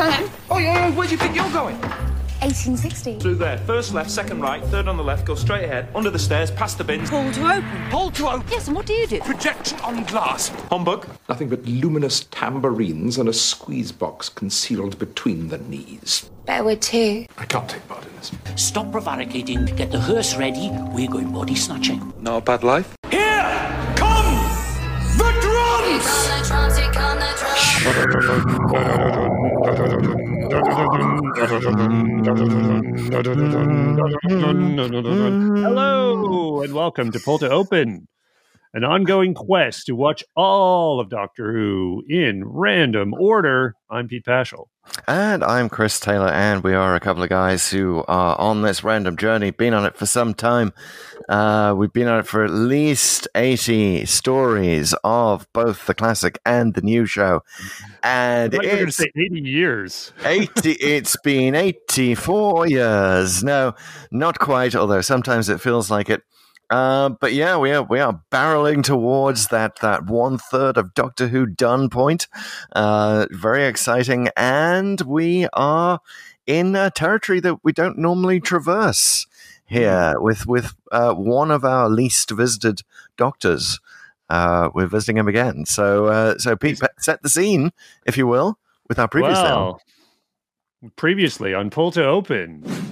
Dan? Oh, yeah, where do you think you're going? 1860. Through there. First left, second right, third on the left, go straight ahead, under the stairs, past the bins. Hall to open. Hold to open. Yes, and what do you do? Projection on glass. Humbug. Nothing but luminous tambourines and a squeeze box concealed between the knees. Better with two. I can't take part in this. Stop prevaricating, get the hearse ready, we're going body snatching. Not a bad life. Here come the drums! Hello, and welcome to Pull to Open, an ongoing quest to watch all of Doctor Who in random order. I'm Pete Pachal. And I'm Chris Taylor, and we are a couple of guys who are on this random journey, been on it for some time. Uh, we've been on it for at least 80 stories of both the classic and the new show. And I thought you were going to it's say 80 years. 80, it's been 84 years. No, not quite, although sometimes it feels like it. Uh, but yeah, we are we are barreling towards that that one third of Doctor Who done point. Uh, very exciting, and we are in a territory that we don't normally traverse here with with uh, one of our least visited doctors. Uh, we're visiting him again. So uh, so Pete, set the scene, if you will, with our previous well, previously on Pull to Open.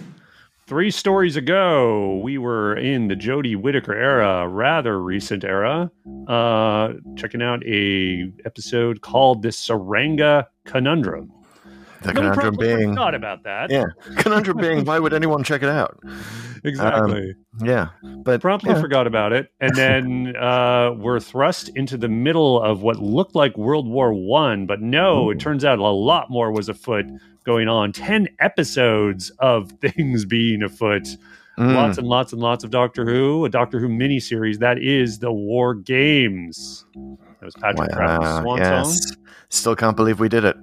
Three stories ago, we were in the Jodie Whittaker era, rather recent era, uh, checking out a episode called "The Tsuranga Conundrum." The conundrum being forgot about that. yeah, conundrum being why would anyone check it out? exactly. Yeah, but Promptly yeah. forgot about it, and then uh, we're thrust into the middle of what looked like World War One, but no, it turns out a lot more was afoot going on. Ten episodes of things being afoot. Mm. Lots and lots and lots of Doctor Who, a Doctor Who miniseries that is the War Games. That was Patrick Wow, swan yes. song. Still can't believe we did it.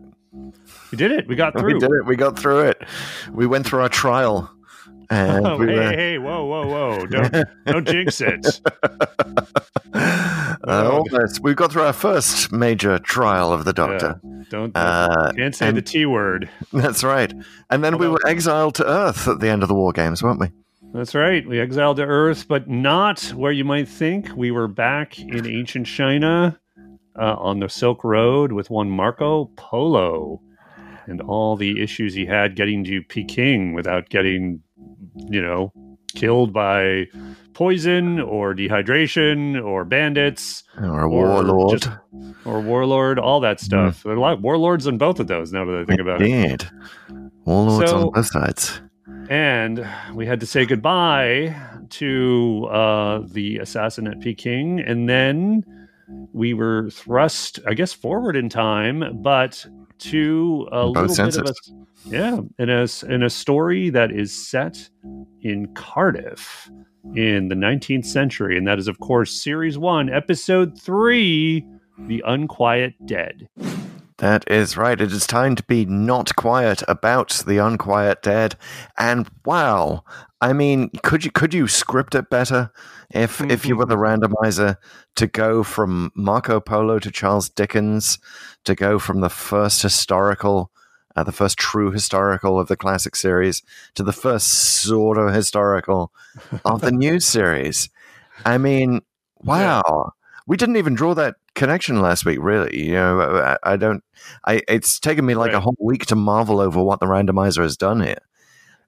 We did it. We got through. We did it. We got through it. We went through our trial. And Oh, we hey, were, hey, hey, whoa, whoa, whoa! Don't, don't jinx it. uh, almost. We got through our first major trial of the Doctor. Yeah, don't Uh, can't say and- the T word. That's right. And then we were exiled to Earth at the end of the War Games, weren't we? That's right. We exiled to Earth, but not where you might think. We were back in ancient China uh, on the Silk Road with one Marco Polo and all the issues he had getting to Peking without getting, you know, killed by poison or dehydration or bandits Or Or warlord. just- or warlord, all that stuff. There are a lot of warlords on both of those now that I think about it. Warlords So- on both sides. And we had to say goodbye to uh, the assassin at Peking. And then we were thrust, I guess, forward in time, but to a both little bit of a. Yeah, in a, in a story that is set in Cardiff in the 19th century. And that is, of course, Series 1, Episode 3 The Unquiet Dead. That is right. It is time to be not quiet about the unquiet dead. And wow, I mean, could you could you script it better if if you were the randomizer to go from Marco Polo to Charles Dickens, to go from the first historical, uh, the first true historical of the classic series to the first sort of historical of the new series? I mean, wow. We didn't even draw that connection last week, really. You know, I, I don't. I it's taken me like a whole week to marvel over what the randomizer has done here.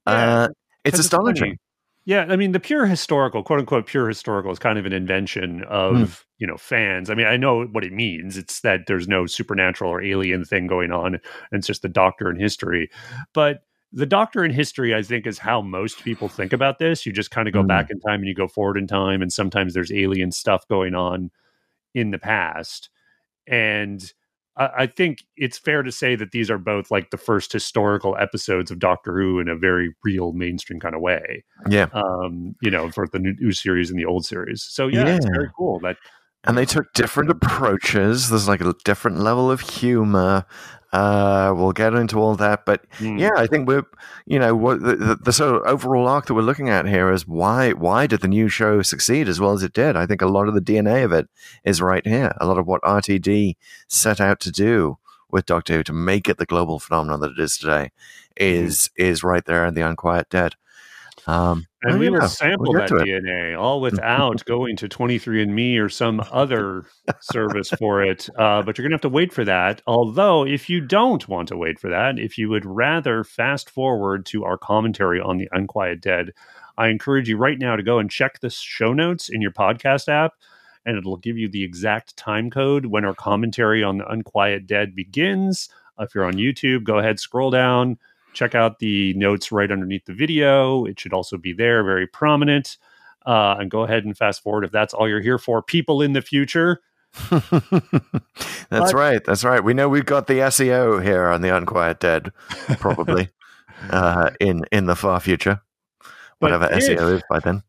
Yeah, uh, it's astonishing. funny. Yeah, I mean, the pure historical, quote unquote, pure historical is kind of an invention of Hmm. you know fans. I mean, I know what it means. It's that there's no supernatural or alien thing going on, and it's just the Doctor in history. But the Doctor in history, I think, is how most people think about this. You just kind of go Hmm. back in time and you go forward in time, and sometimes there's alien stuff going on in the past, and I I think it's fair to say that these are both like the first historical episodes of Doctor Who in a very real mainstream kind of way. Yeah, Um, you know, for the new, new series and the old series. So yeah, it's very cool that and they took different approaches. There's like a different level of humor. Uh, we'll get into all that, but Hmm. yeah, I think we're, you know, what the, the, the sort of overall arc that we're looking at here is why why did the new show succeed as well as it did? I think a lot of the DNA of it is right here. A lot of what RTD set out to do with Doctor Who to make it the global phenomenon that it is today is is right there in the Unquiet Dead. Um, And well, we will know, sample we'll that. DNA all without going to 23andMe or some other service for it. Uh, but you're going to have to wait for that. Although, if you don't want to wait for that, if you would rather fast forward to our commentary on the Unquiet Dead, I encourage you right now to go and check the show notes in your podcast app. And it'll give you the exact time code when our commentary on the Unquiet Dead begins. If you're on YouTube, go ahead, scroll down, check out the notes right underneath the video. It should also be there, very prominent. Uh, and go ahead and fast forward if that's all you're here for. People in the future. that's But- right. That's right. We know we've got the SEO here on the Unquiet Dead, probably uh, in in the far future, whatever if- SEO is by then.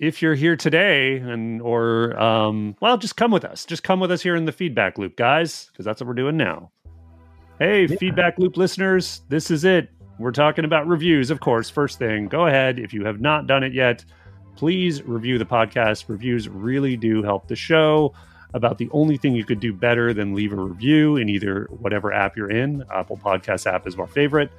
If you're here today, and or um, well, just come with us. Just come with us here in the feedback loop, guys, because that's what we're doing now. Hey, feedback loop listeners, this is it. We're talking about reviews, of course. First thing, go ahead if you have not done it yet. Please review the podcast. Reviews really do help the show. About the only thing you could do better than leave a review in either whatever app you're in. Apple Podcast app is our favorite.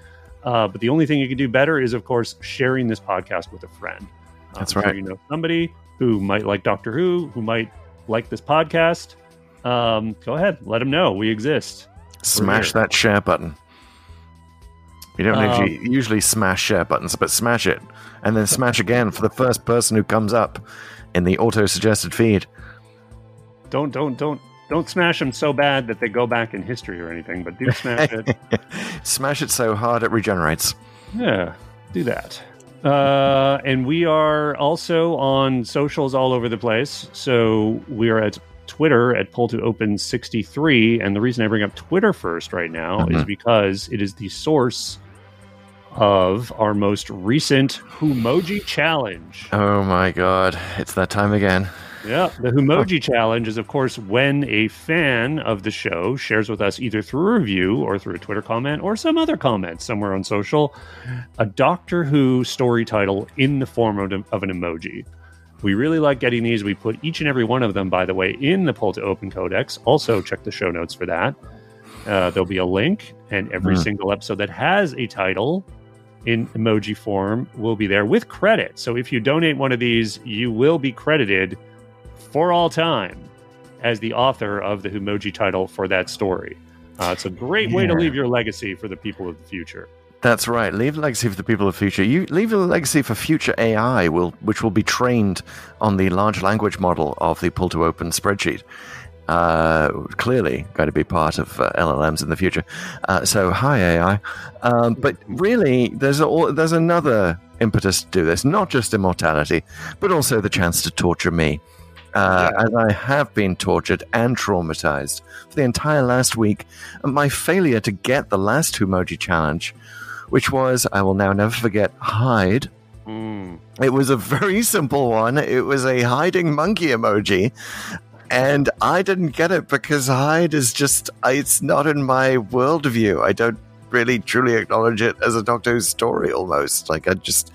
Uh, but the only thing you can do better is, of course, sharing this podcast with a friend. Uh, That's right. You know somebody who might like Doctor Who, who might like this podcast. Um, go ahead, let them know we exist. Smash that share button. You don't Um, usually, usually smash share buttons, but smash it, and then smash again for the first person who comes up in the auto-suggested feed. Don't don't don't don't smash them so bad that they go back in history or anything, but do smash it. smash it so hard it regenerates. Yeah, do that. Uh, and we are also on socials all over the place. So we are at Twitter at Pull to Open 63. And the reason I bring up Twitter first right now is Mhm. because it is the source of our most recent Humoji challenge. Oh my god, it's that time again. Yeah, the Humoji challenge is, of course, when a fan of the show shares with us either through a review or through a Twitter comment or some other comment somewhere on social a Doctor Who story title in the form of, of an emoji. We really like getting these. We put each and every one of them, by the way, in the Pull to Open Codex. Also, check the show notes for that. Uh, there'll be a link, and every Hmm. single episode that has a title in emoji form will be there with credit. So if you donate one of these, you will be credited for all time as the author of the Humoji title for that story. Uh, it's a great way to leave your legacy for the people of the future. That's right. Leave a legacy for the people of the future. You leave a legacy for future AI, will which will be trained on the large language model of the pull to open spreadsheet. Uh, clearly, going to be part of uh, LLMs in the future. Uh, so, hi AI. Um, but really, there's a, there's another impetus to do this. Not just immortality, but also the chance to torture me. Uh, As I have been tortured and traumatized for the entire last week, my failure to get the last Humoji challenge which was, I will now never forget, hide. Mm. It was a very simple one. It was a hiding monkey emoji. And I didn't get it because hide is just, it's not in my worldview. I don't really truly acknowledge it as a Doctor Who story almost. Like, I just,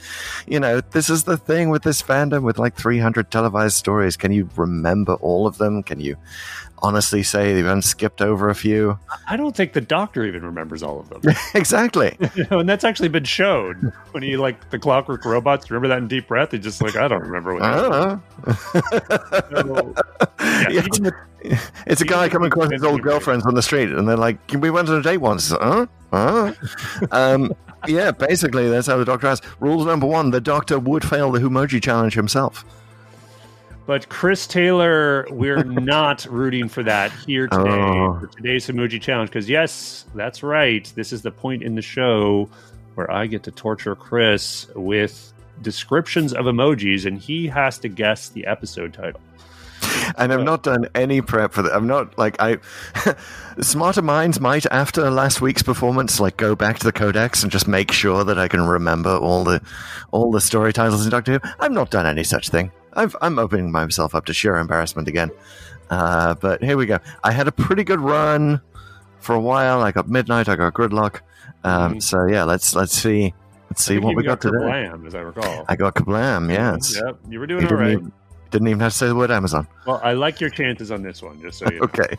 you know, this is the thing with this fandom with like 300 televised stories. Can you remember all of them? Can you honestly say haven't skipped over a few? I don't think the doctor even remembers all of them. exactly. You know, and that's actually been shown when he like the clockwork robots. Remember that in Deep Breath? He's just like I don't remember what. I don't know. So, yeah, with- It's a guy coming across his old girlfriends on the street, and they're like, "We went on a date once." Huh? Huh? um, yeah, basically, that's how the doctor has. Rules number one: the doctor would fail the Humoji challenge himself. But Chris Taylor, we're not rooting for that here today Oh. for today's emoji challenge. Because yes, that's right. This is the point in the show where I get to torture Chris with descriptions of emojis, and he has to guess the episode title. And I've not done any prep for that. I'm not like I. smarter minds might, after last week's performance, like go back to the codex and just make sure that I can remember all the all the story titles in Doctor Who. I've not done any such thing. I've, I'm opening myself up to sheer embarrassment again. Uh, but here we go. I had a pretty good run for a while. I got midnight. I got gridlock. Um, Mhm. So yeah, let's let's see let's see what we got today. Kablam, as I recall. I got kablam. Yes, Yep, you were doing all didn't, right. even, Didn't even have to say the word Amazon. Well, I like your chances on this one, just so you know. Okay.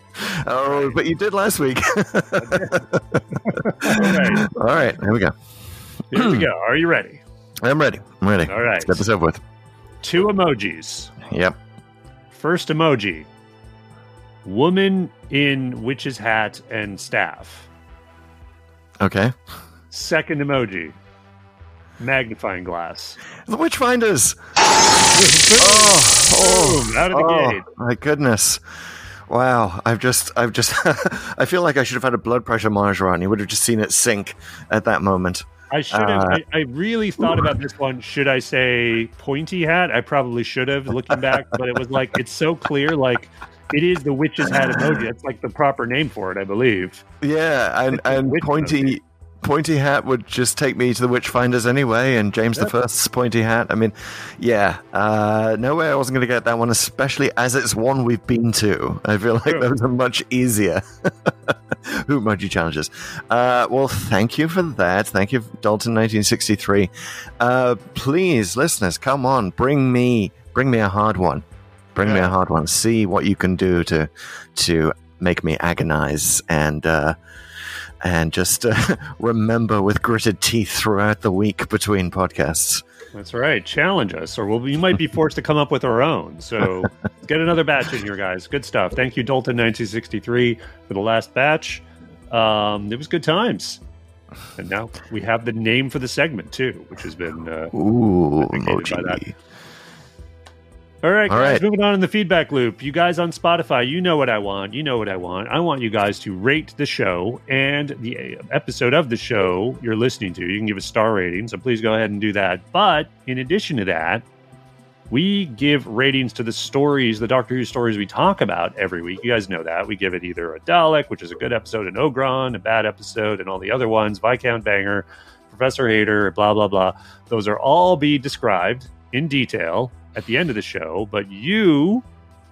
Oh, but you did last week. All right, All right, here we go. here we go. Are you ready? I'm ready. I'm ready. All right. Let's get this over with. Two emojis. Yep. First emoji woman in witch's hat and staff. Okay. Second emoji magnifying glass. The Witchfinders. oh, oh, Boom, out of the oh, gate. my goodness. Wow, I've just, I've just, I feel like I should have had a blood pressure monitor on. You would have just seen it sink at that moment. I should have. Uh, I, I really thought about this one. Should I say pointy hat? I probably should have, looking back. but it was like it's so clear. Like it is the witch's hat emoji. It's like the proper name for it, I believe. Yeah, and and pointy, pointy hat would just take me to the Witchfinders anyway, and James the Yep. First's pointy hat. I mean, yeah, uh, no way I wasn't going to get that one, especially as it's one we've been to. I feel like True. those are much easier. Who emoji challenges? Uh, well, thank you for that. Thank you, Dalton, nineteen sixty three. Uh, please, listeners, come on, bring me, bring me a hard one. Bring me a hard one. See what you can do to to make me agonize and uh, and just uh, remember with gritted teeth throughout the week between podcasts. That's right. Challenge us, or we'll, we might be forced to come up with our own. So get another batch in here, guys. Good stuff. Thank you, Dalton, nineteen sixty three, for the last batch. Um, it was good times. And now we have the name for the segment too, which has been uh, Ooh, by emoji. All right, All guys, right. moving on in the feedback loop. You guys on Spotify, you know what I want. You know what I want. I want you guys to rate the show and the uh, episode of the show you're listening to. You can give a star rating, so please go ahead and do that. But in addition to that, we give ratings to the stories, the Doctor Who stories we talk about every week. You guys know that. We give it either a Dalek, which is a good episode, an Ogron, a bad episode, and all the other ones, Viscount Banger, Professor Hater, blah, blah, blah. Those are all be described in detail at the end of the show, but you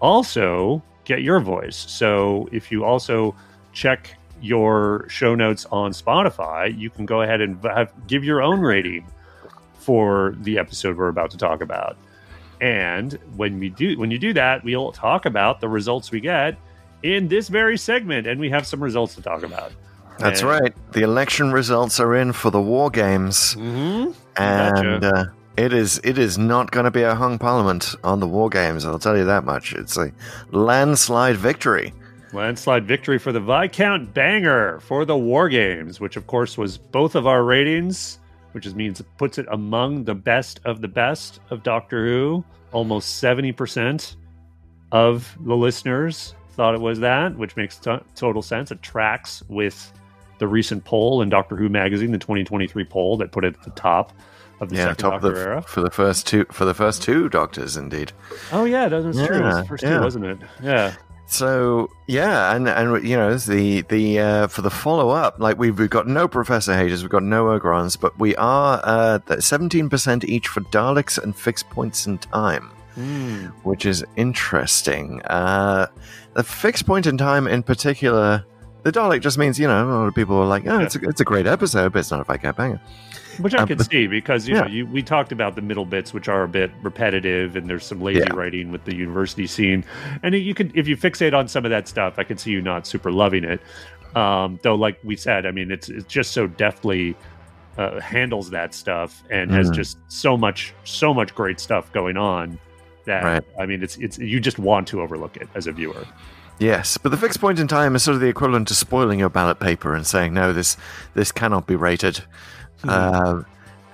also get your voice. So if you also check your show notes on Spotify, you can go ahead and have, give your own rating for the episode we're about to talk about. And when we do when you do that, we'll talk about the results we get in this very segment and we have some results to talk about. That's And- right. The election results are in for the war games, Mm-hmm. and Gotcha. uh, it is it is not going to be a hung parliament on the war games. I'll tell you that much. It's a landslide victory. Landslide victory for the Viscount Banger for the War Games, which of course was both of our ratings, which means it puts it among the best of the best of Doctor Who. Almost 70% of the listeners thought it was that, which makes to- total sense. It tracks with the recent poll in Doctor Who magazine, the 2023 poll that put it at the top of the Yeah, second top of the era. for the first two for the first two doctors, indeed. Oh yeah, that was true. It was Yeah, the first yeah. two, wasn't it? Yeah. So yeah, and and you know the the uh, for the follow up, like we've we've got no Professor Haters, we've got no Ogrons, but we are uh, seventeen percent each for Daleks and fixed points in time, Hmm. which is interesting. Uh, the fixed point in time, in particular, the Dalek just means you know a lot of people are like, oh, it's a, it's a great episode, but it's not a Viscount banger. Which I Um, can but- see because you know you, we talked about the middle bits, which are a bit repetitive, and there's some lazy Yeah. writing with the university scene. And you could, if you fixate on some of that stuff, I can see you not super loving it. Um, though, like we said, I mean, it's it's just so deftly uh, handles that stuff and has Mhm. just so much so much great stuff going on that Right. I mean, it's it's you just want to overlook it as a viewer. Yes, but the fixed point in time is sort of the equivalent to spoiling your ballot paper and saying no, this this cannot be rated. Uh,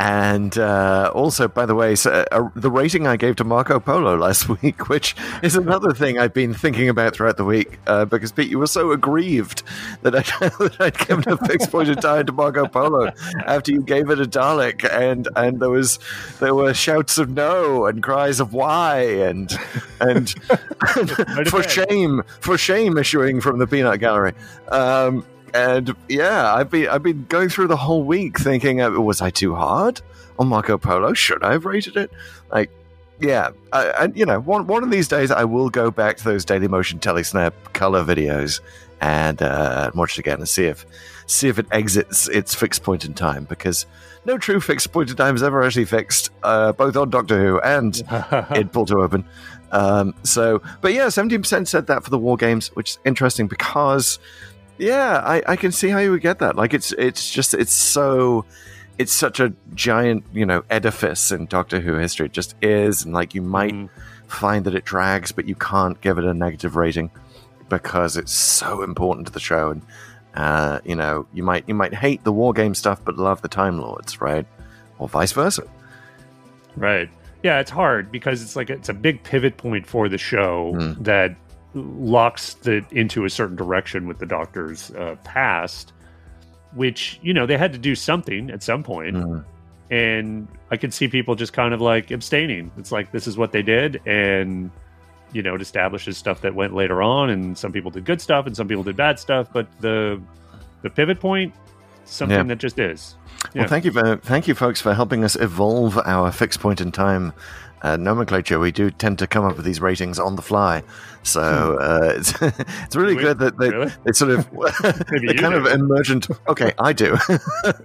and uh, also, by the way, so, uh, the rating I gave to Marco Polo last week, which is another thing I've been thinking about throughout the week, uh, because Pete, you were so aggrieved that, I, that I'd given a fixed point in time to Marco Polo after you gave it a Dalek, and and there was there were shouts of no and cries of why, and and for shame, for shame, issuing from the peanut gallery. Um, and yeah, I've been I've been going through the whole week thinking, uh, was I too hard on Marco Polo? Should I have rated it? Like, yeah, I, and you know, one one of these days I will go back to those Daily Motion Telesnap color videos and uh, watch it again and see if see if it exits its fixed point in time because no true fixed point in time is ever actually fixed, uh, both on Doctor Who and in Pull to Open. Um, so, but yeah, seventeen percent said that for the war games, which is interesting because, yeah, I, I can see how you would get that. Like, it's it's just it's so it's such a giant you know edifice in Doctor Who history. It just is, and like you might Mhm. find that it drags, but you can't give it a negative rating because it's so important to the show. And uh, you know, you might you might hate the war game stuff, but love the Time Lords, right? Or vice versa. Right. Yeah, it's hard because it's like it's a big pivot point for the show Mm. that locks the into a certain direction with the Doctor's uh, past, which you know they had to do something at some point, Mm. and I could see people just kind of like abstaining. It's like this is what they did, and you know it establishes stuff that went later on, and some people did good stuff, and some people did bad stuff, but the the pivot point, something Yeah. that just is. Yeah. Well, thank you, for, thank you, folks, for helping us evolve our fixed point in time uh, nomenclature. We do tend to come up with these ratings on the fly, so uh, it's it's really Hmm. We- good that they, really? they sort of they kind of emergent. Okay, I do.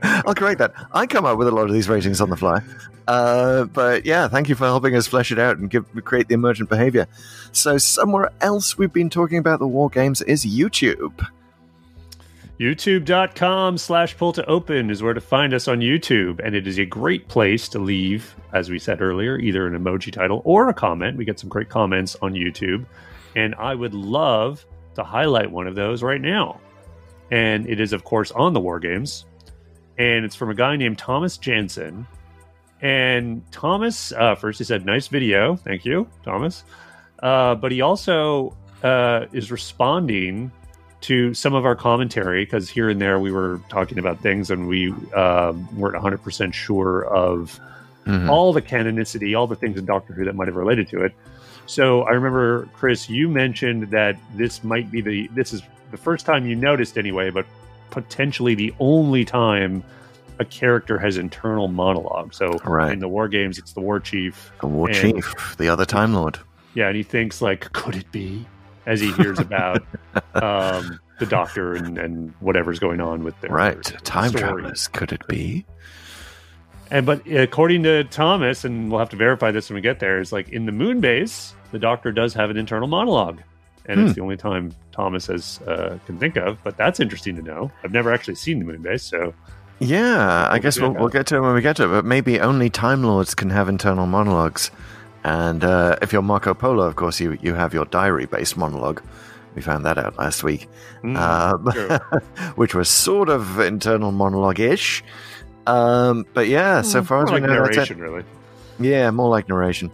I'll correct that. I come up with a lot of these ratings on the fly, uh, but yeah, thank you for helping us flesh it out and give create the emergent behavior. So somewhere else we've been talking about the war games is YouTube. youtube.com slash pull to open is where to find us on youtube. And it is a great place to leave as we said earlier either an emoji title or a comment. We get some great comments on youtube. And i would love to highlight one of those right now. And it is of course on the war games. And it's from a guy named thomas jansen. And thomas uh, first he said nice video. Thank you thomas. Uh, but he also uh, is responding to some of our commentary because here and there we were talking about things and we um, weren't 100% sure of Mhm. all the canonicity, all the things in Doctor Who that might have related to it. So I remember, Chris, you mentioned that this might be the this is the first time you noticed anyway, but potentially the only time a character has internal monologue. So Right. in the war games, it's the war chief. The war And- chief, the other Time Lord. Yeah, and he thinks like, could it be? As he hears about um, the doctor and, and whatever's going on with their Right, their time travelers. Could it be? And but according to Thomas, and we'll have to verify this when we get there, is like in the moon base, the doctor does have an internal monologue. And Hmm. it's the only time Thomas has uh, can think of. But that's interesting to know. I've never actually seen the moon base, so Yeah, I guess we'll, we'll get to it when we get to it. But maybe only Time Lords can have internal monologues. And uh, if you're Marco Polo, of course, you, you have your diary based monologue. We found that out last week, mm, um, which was sort of internal monologue ish. Um, but yeah, so far as Hmm, we like know, narration, really. Yeah, more like narration.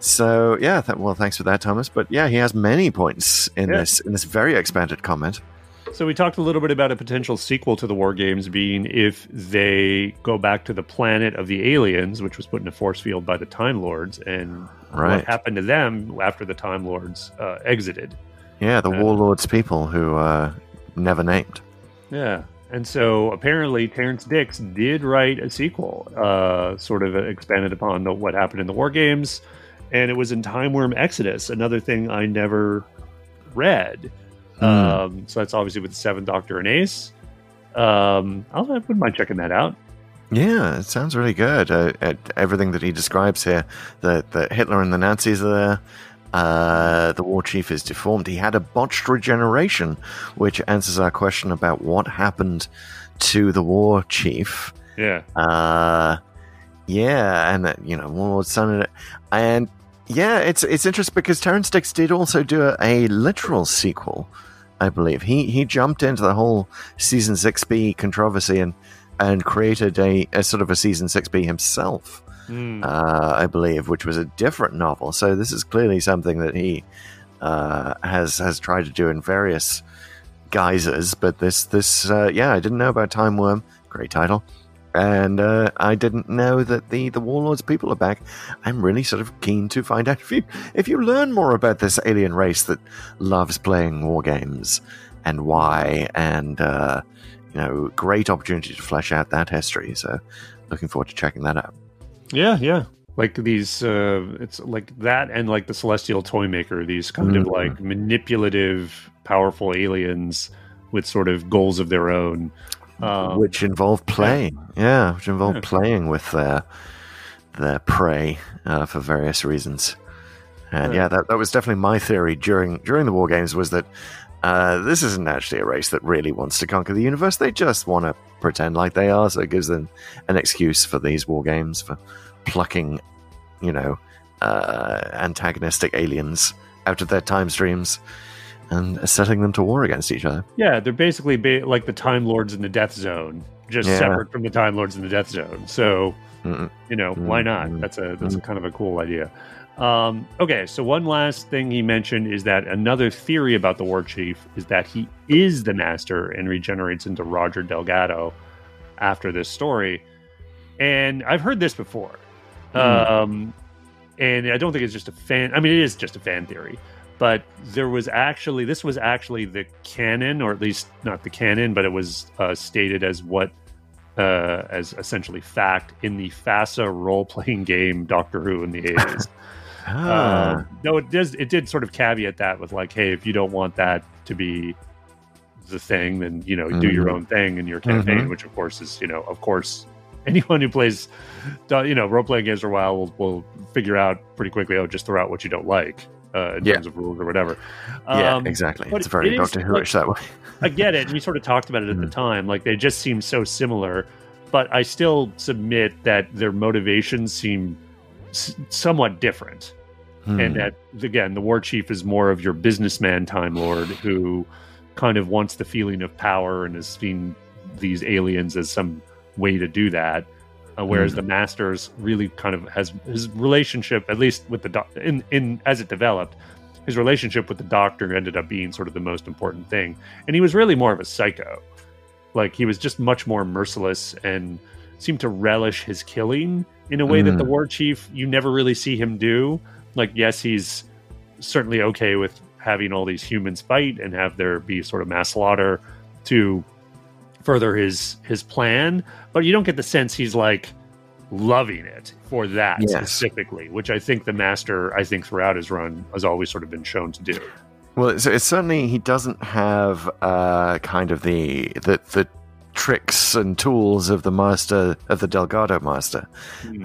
So yeah, th- well, thanks for that, Thomas. But yeah, he has many points in Yeah. this in this very expanded comment. So we talked a little bit about a potential sequel to the War Games being if they go back to the planet of the aliens, which was put in a force field by the Time Lords, and Right. what happened to them after the Time Lords uh, exited. Yeah, the Yeah. warlords people who uh, never named. Yeah. And so apparently Terrance Dicks did write a sequel, uh, sort of expanded upon the, what happened in the War Games, and it was in Timewyrm Exodus, another thing I never read. Hmm. Um, so that's obviously with the Seventh Doctor and Ace. Um, I'll, I wouldn't mind checking that out. Yeah, it sounds really good. Uh, uh, everything that he describes here, that that Hitler and the Nazis are there. Uh, the war chief is deformed. He had a botched regeneration, which answers our question about what happened to the war chief. Yeah. Uh, yeah, and that you know, Warlord's son, and, and yeah, it's it's interesting because Terrance Dicks did also do a, a literal sequel, I believe. He he jumped into the whole season six B controversy and and created a, a sort of a season six B himself, Hmm. uh, I believe, which was a different novel. So this is clearly something that he uh, has has tried to do in various guises. But this this uh, yeah, I didn't know about Timewyrm. Great title. And uh, I didn't know that the, the Warlords people are back. I'm really sort of keen to find out if you if you learn more about this alien race that loves playing war games and why, and uh, you know, great opportunity to flesh out that history. So, looking forward to checking that out. Yeah, yeah. Like these, uh, it's like that, and like the Celestial Toy Maker. These kind of Mhm. like manipulative, powerful aliens with sort of goals of their own. Um, which involve playing, yeah, which involve Yeah. playing with their their prey uh, for various reasons. And yeah, that, that was definitely my theory during during the war games was that uh, this isn't actually a race that really wants to conquer the universe. They just want to pretend like they are, so it gives them an excuse for these war games for plucking, you know, uh, antagonistic aliens out of their time streams and setting them to war against each other. Yeah, they're basically ba- like the Time Lords in the Death Zone, just Yeah. separate from the Time Lords in the Death Zone. So, Mm-mm. you know, why not? Mm, That's a that's a kind of a cool idea. Um, okay, so one last thing he mentioned is that another theory about the War Chief is that he is the Master and regenerates into Roger Delgado after this story. And I've heard this before. Um, and I don't think it's just a fan. I mean, it is just a fan theory, but there was actually this was actually the canon, or at least not the canon, but it was uh, stated as what uh, as essentially fact in the FASA role playing game Doctor Who in the eighties. Ah, Um, no, it does. It did sort of caveat that with like, hey, if you don't want that to be the thing, then you know, do your Mhm. own thing in your campaign. Mhm. Which, of course, is you know, of course, anyone who plays, uh, you know, role playing games for a while will will figure out pretty quickly. Oh, just throw out what you don't like uh, in Yeah. terms of rules or whatever. yeah, Um, exactly. It's very it Doctor Who-ish that way. I get it, and we sort of talked about it at the Mhm. time. Like they just seem so similar, but I still submit that their motivations seem s- somewhat different Hmm. and that again the war chief is more of your businessman time lord who kind of wants the feeling of power and has seen these aliens as some way to do that uh, whereas the masters really kind of has his relationship at least with the doc- in in as it developed his relationship with the doctor ended up being sort of the most important thing. And he was really more of a psycho. Like he was just much more merciless and seemed to relish his killing in a way that the Mm. war chief you never really see him do. Like yes he's certainly okay with having all these humans fight and have there be sort of mass slaughter to further his his plan but you don't get the sense he's like loving it for that Yes. specifically which i think the master i think throughout his run has always sort of been shown to do Well, it's, it's certainly he doesn't have uh, kind of the the the tricks and tools of the master of the Delgado master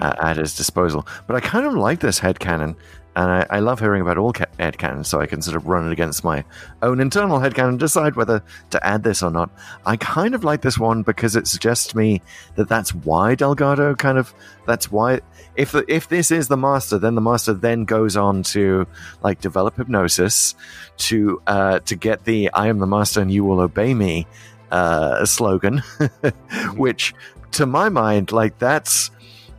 uh, at his disposal. But I kind of like this headcanon, and I, I love hearing about all ca- headcanons, so I can sort of run it against my own internal headcanon and decide whether to add this or not. I kind of like this one because it suggests to me that that's why Delgado kind of that's why if the, if this is the master, then the master then goes on to like develop hypnosis to uh, to get the "I am the master and you will obey me" uh, slogan, which to my mind, like that's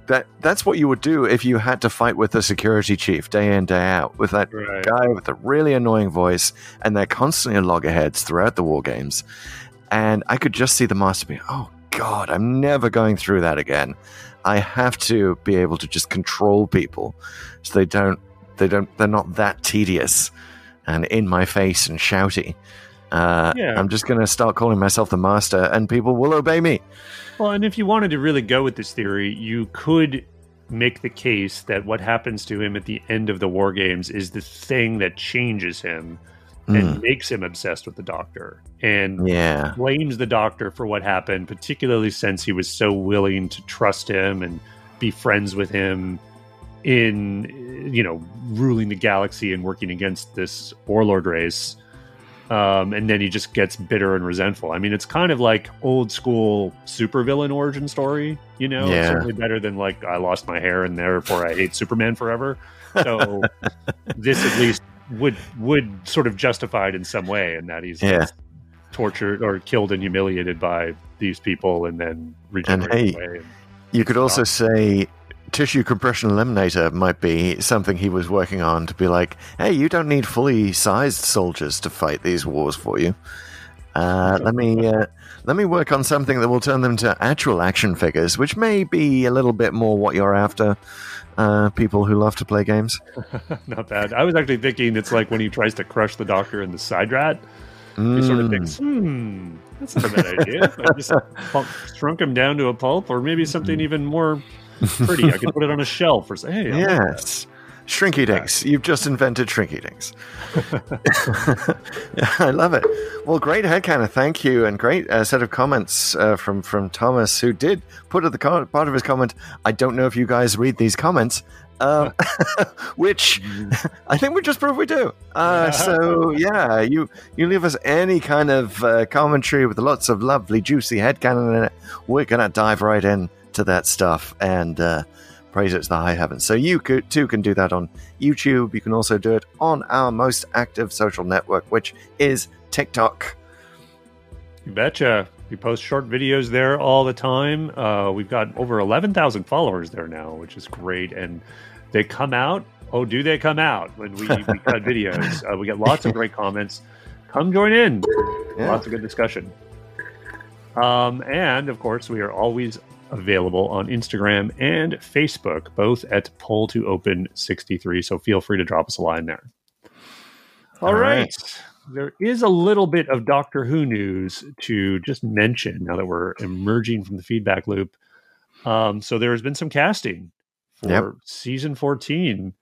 that that's what you would do if you had to fight with the security chief day in day out with that Right. guy with a really annoying voice, and they're constantly in loggerheads throughout the war games. And I could just see the master being, "Oh God, I'm never going through that again. I have to be able to just control people, so they don't they don't they're not that tedious and in my face and shouty." Uh, Yeah. I'm just going to start calling myself the master, and people will obey me. Well, and if you wanted to really go with this theory, you could make the case that what happens to him at the end of the war games is the thing that changes him and makes him obsessed with the doctor and Yeah. blames the doctor for what happened, particularly since he was so willing to trust him and be friends with him in you know ruling the galaxy and working against this warlord race um, and then he just gets bitter and resentful. I mean, it's kind of like old school supervillain origin story. You know, Yeah. certainly better than like I lost my hair and therefore I hate Superman forever. So this at least would would sort of justify it in some way, in that he's Yeah. tortured or killed and humiliated by these people, and then regenerated hey, away. And, You could also say tissue compression eliminator might be something he was working on to be like, hey, you don't need fully sized soldiers to fight these wars for you. Uh, let me uh, let me work on something that will turn them to actual action figures, which may be a little bit more what you're after. Uh, people who love to play games. not bad. I was actually thinking it's like when he tries to crush the doctor in the SIDRAT. He sort of Mm. thinks, hmm, that's not a bad idea. I just shrunk him down to a pulp, or maybe something even more pretty. I could put it on a shelf or say, hey, I like. Yes. Shrinky dinks. You've just invented shrinky dinks. I love it. Well, great headcanon. Thank you. And great uh, set of comments uh, from, from Thomas, who did put at the part of his comment, I don't know if you guys read these comments. Um, which I think we just proved we do. Uh, so yeah, you you leave us any kind of uh, commentary with lots of lovely, juicy headcanon in it. We're gonna dive right in to that stuff and uh, praise it to the high heavens. So you could, too can do that on YouTube. You can also do it on our most active social network, which is TikTok. You betcha. We post short videos there all the time. Uh, we've got over 11,000 followers there now, which is great. And they come out. Oh, do they come out when we, we cut videos? Uh, we get lots of great comments. Come join in. Yeah. Lots of good discussion. Um, and of course, we are always available on Instagram and Facebook, both at Pull to Open 63. So feel free to drop us a line there. All All right. right. There is a little bit of Doctor Who news to just mention now that we're emerging from the feedback loop. Um, so there has been some casting for Yep. season 14,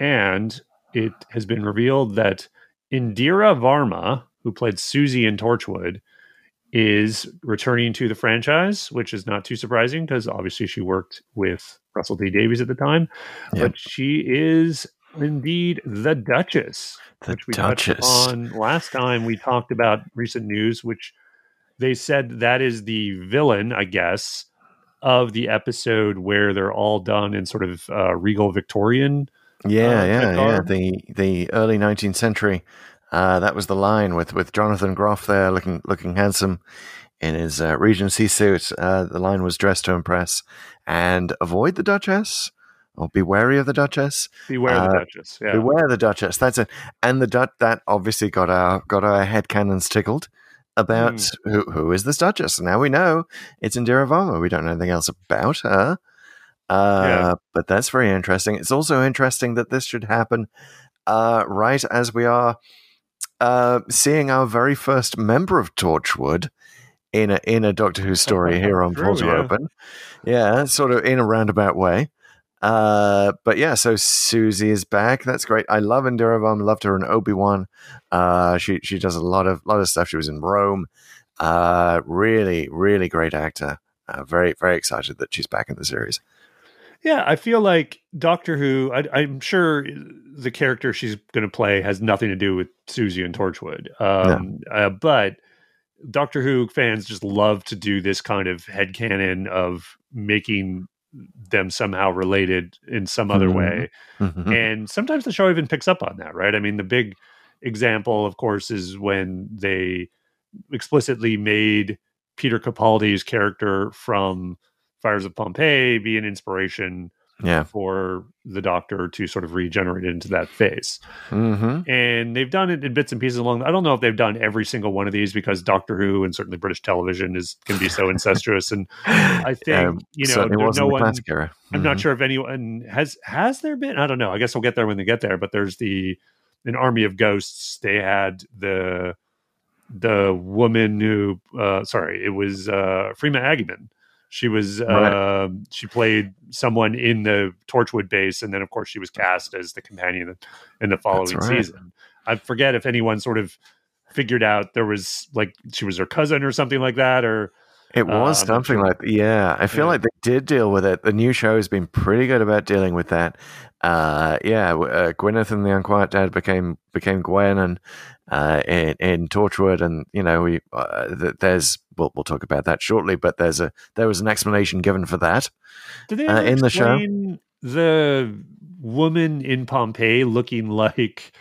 and it has been revealed that Indira Varma, who played Suzie in Torchwood, is returning to the franchise, which is not too surprising because obviously she worked with Russell T Davies at the time. Yep. But she is indeed the Duchess, The which we Duchess. touched on last time. We talked about recent news, which they said that is the villain, I guess, of the episode where they're all done in sort of uh, regal Victorian. Yeah, Uh, yeah, yeah. The the early 19th century. Uh, that was the line with, with Jonathan Groff there, looking looking handsome in his uh, Regency suit. Uh, the line was "Dress to impress" and avoid the Duchess, or be wary of the Duchess. Beware the Uh, Duchess. Yeah. Beware the Duchess. That's it. And the Dut that obviously got our got our headcanons tickled about Hmm. who who is this Duchess. Now we know it's Indira Varma. We don't know anything else about her. Uh, Yeah. But that's very interesting. It's also interesting that this should happen uh, right as we are uh, seeing our very first member of Torchwood in a in a Doctor Who story here on True, yeah. Open. Yeah, sort of in a roundabout way. Uh, but yeah, so Suzie is back. That's great. I love Indira Varma. Loved her in Obi Wan. Uh, she she does a lot of lot of stuff. She was in Rome. Uh, really, really great actor. Uh, very very excited that she's back in the series. Yeah, I feel like Doctor Who. I, I'm sure the character she's going to play has nothing to do with Suzie and Torchwood. Um, uh, but Doctor Who fans just love to do this kind of headcanon of making them somehow related in some other Mhm. way. Mhm. And sometimes the show even picks up on that, right? I mean, the big example, of course, is when they explicitly made Peter Capaldi's character from Fires of Pompeii be an inspiration yeah. for the Doctor to sort of regenerate into that face. hmm And they've done it in bits and pieces along. I don't know if they've done every single one of these because Doctor Who and certainly British television is can be so incestuous. And I think you know, no one. era. I'm not Mhm. sure if anyone has has there been. I don't know. I guess we'll get there when they get there. But there's the an army of ghosts. They had the the woman who uh sorry it was uh Freema Agyeman. She was Right. um she played someone in the Torchwood base, and then of course she was cast as the companion in the following right. season. I forget if anyone sort of figured out there was like she was her cousin or something like that, or It was Uh, something like yeah. I feel Yeah. like they did deal with it. The new show has been pretty good about dealing with that. Uh, yeah, uh, Gwyneth and the Unquiet Dead became became Gwen and uh, in, in Torchwood, and you know we uh, there's we'll, we'll talk about that shortly. But there's a there was an explanation given for that. Did they Uh, in the show? the woman in Pompeii looking like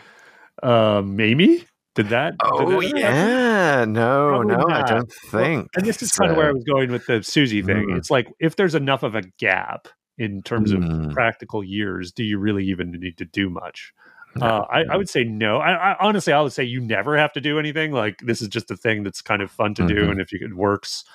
uh, Mamie? Did that? did Oh that yeah, no, Probably no, I don't think. And this is kind of where I was going with the Suzie thing. Mm. It's like if there's enough of a gap in terms Mm. of practical years, do you really even need to do much? No, uh, I, I would say no. I, I honestly, I would say you never have to do anything. Like this is just a thing that's kind of fun to do, Mhm. and if you, it works,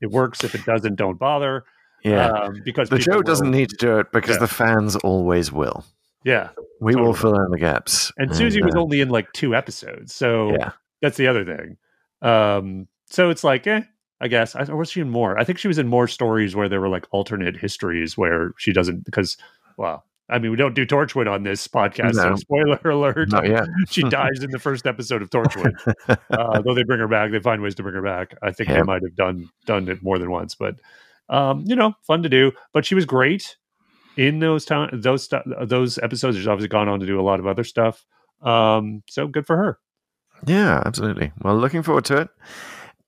it works. If it doesn't, don't bother. Yeah, um, because the people show doesn't will- need to do it because Yeah. the fans always will. Yeah, We will fill in the gaps. and Suzie was uh, only in like two episodes, so yeah. that's the other thing. Um, so it's like, eh, I guess. I, or was she in more? I think she was in more stories where there were like alternate histories where she doesn't because, well, I mean, we don't do Torchwood on this podcast, so spoiler alert. She dies in the first episode of Torchwood. uh, though they bring her back, they find ways to bring her back. I think they might have done done it more than once, but um, you know, fun to do. But she was great in those time those those episodes. She's obviously gone on to do a lot of other stuff. Um, so good for her. Yeah, absolutely. Well, looking forward to it.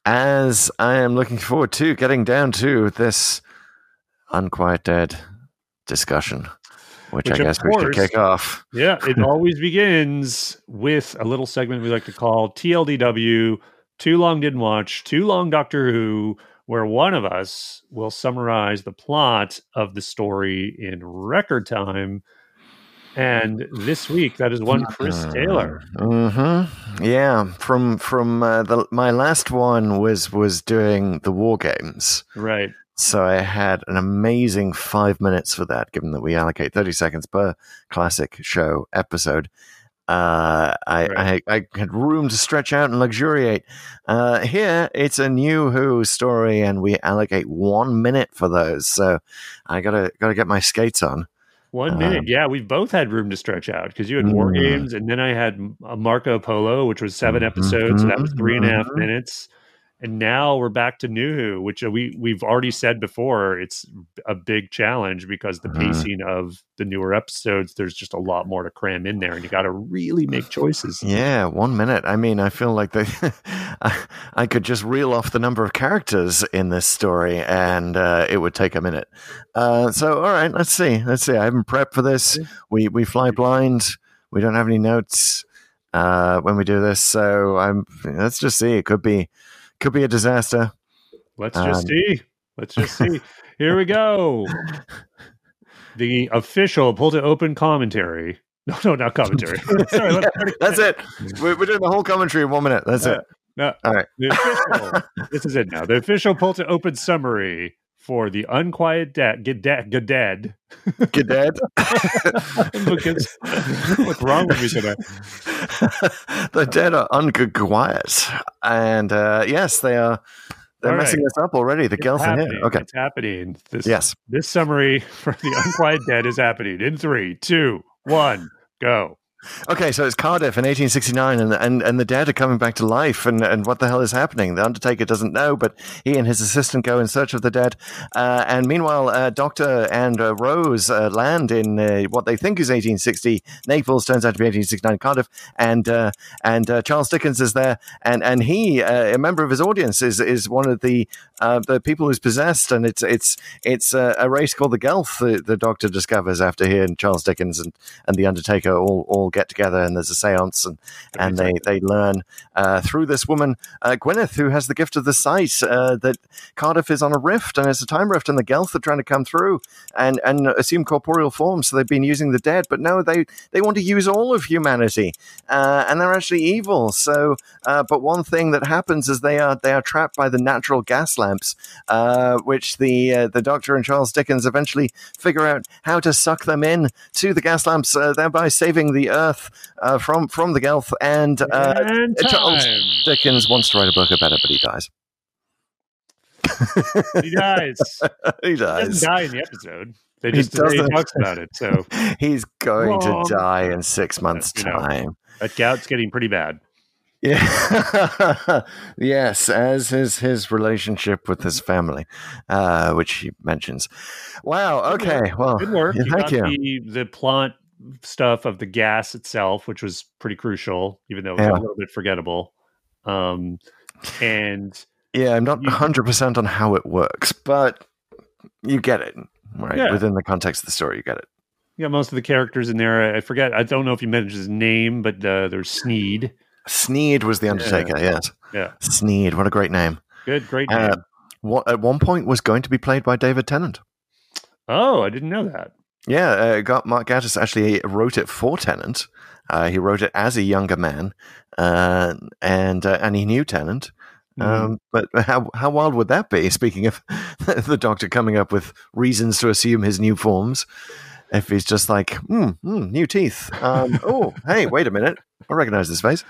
As I am looking forward to getting down to this Unquiet Dead discussion, which, Which, I guess we should course- kick off. Yeah, it always begins with a little segment we like to call TLDW. Too long didn't watch. Too long Doctor Who, where one of us will summarize the plot of the story in record time. And this week, that is one Chris Taylor. hmm Yeah, from from uh, the my last one was was doing the war games. Right. So I had an amazing five minutes for that, given that we allocate 30 seconds per classic show episode. Uh, I, Right. I, I had room to stretch out and luxuriate. Uh, here, it's a new Who story, and we allocate one minute for those. So I gotta gotta get my skates on. One minute. Um, yeah, we've both had room to stretch out because you had War Mm. Games, and then I had a Marco Polo, which was 7 Mhm, episodes. So that was three and a half mhm. minutes. And now we're back to New Who, which uh, we we've already said before. It's a big challenge because the Mhm. pacing of the newer episodes, there's just a lot more to cram in there, and you got to really make choices. Yeah, one minute. I mean, I feel like they, I, I could just reel off the number of characters in this story, and uh, it would take a minute. Uh, so, all right, let's see. Let's see. I haven't prepped for this. We we fly blind. We don't have any notes uh, when we do this, so I'm. Let's just see. It could be, could be a disaster. Let's just Um, see. Let's just see. Here we go. The official pull to open commentary. No, no, not commentary. Sorry, again. That's it. We're, we're doing the whole commentary in one minute. That's it. No, All right. official. this is it now. The official pull to open summary for the unquiet dead. Get dead. Get dead. Get dead. What's wrong with me today? the dead are unquiet, and uh, yes, they are. They're All right. messing us up already. The It's girls are here. Okay. it's happening. This Yes. this summary for the unquiet dead is happening in three, two, one, go. Okay, so it's Cardiff in 1869, and, and, and the dead are coming back to life, and, and what the hell is happening? The Undertaker doesn't know, but he and his assistant go in search of the dead. Uh, and meanwhile, uh, Doctor and uh, Rose uh, land in uh, what they think is 1860 Naples, turns out to be 1869 Cardiff, and uh, and Charles Dickens is there, and and he, a member of his audience, is is one of the the people who's possessed, and it's it's it's a race called the Gelth. The, the Doctor discovers after he and Charles Dickens and, and the Undertaker all all get together, and there's a séance, and and they they learn uh, through this woman uh, Gwyneth, who has the gift of the sight, uh, that Cardiff is on a rift, and it's a time rift, and the Gelth are trying to come through and and assume corporeal form. So they've been using the dead, but no, they they want to use all of humanity, uh, and they're actually evil. So, uh, but one thing that happens is they are they are trapped by the natural gas lamps, uh, which the uh, the Doctor and Charles Dickens eventually figure out how to suck them in to the gas lamps, uh, thereby saving the Earth uh, from from the Gelth. And, uh, And Charles. Dickens wants to write a book about it, but he dies. He dies. he dies. He doesn't die in the episode. They just he doesn't. talks about it. So He's going Wrong. to die in six months' You know. time. that gout's getting pretty bad. Yeah. yes, as is his relationship with his family, uh, which he mentions. Wow. Okay. Well, Good work. yeah, you thank you. the the plot stuff of the gas itself, which was pretty crucial, even though it was Yeah. a little bit forgettable. Um, and Yeah, I'm not 100% on how it works, but you get it, right? Yeah. Within the context of the story, you get it. Yeah, most of the characters in there. I forget. I don't know if you mentioned his name, but uh, there's Sneed. Sneed was the Undertaker, yes. Yeah, Sneed, what a great name. good, great Uh. What, at one point was going to be played by David Tennant. oh, I didn't know that. Yeah, uh, got Mark Gatiss actually wrote it for Tennant. Uh, he wrote it as a younger man, uh, and uh, and he knew Tennant. Mhm. Um, but how how wild would that be? Speaking of the Doctor coming up with reasons to assume his new forms, if he's just like, hmm, hmm, new teeth. Um, oh, hey, wait a minute, I recognize this face.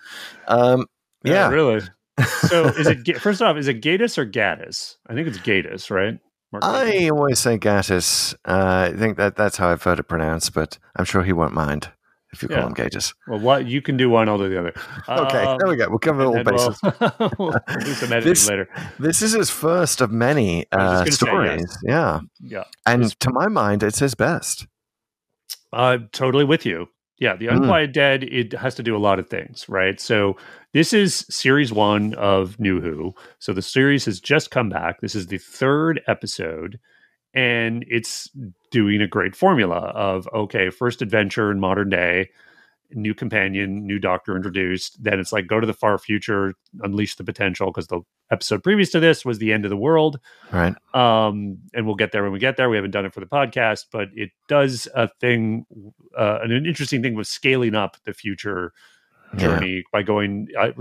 Um, yeah, really. So is it first off? Is it Gatus or Gaddis? I think it's Gatus, right? Mark? I always say Gatis. Uh, I think that that's how I've heard it pronounced, but I'm sure he won't mind if you call him Gatis. well, what you can do one, I'll do the other. Okay, Um, there we go. We'll cover all bases. We'll, we'll do some editing This- later. This is his first of many uh, just gonna say, stories. Yeah, Yeah, and to my mind, it's his best. I'm totally with you. Yeah, the Mm. Unquiet Dead it has to do a lot of things, right? So this is series one of New Who. So the series has just come back. This is the third episode, and it's doing a great formula of okay, first adventure in modern day, new companion, new doctor introduced. Then it's like go to the far future, unleash the potential because the episode previous to this was the end of the world Right? um, and we'll get there when we get there. We haven't done it for the podcast, but it does a thing, uh, an interesting thing with scaling up the future Yeah. journey by going, I,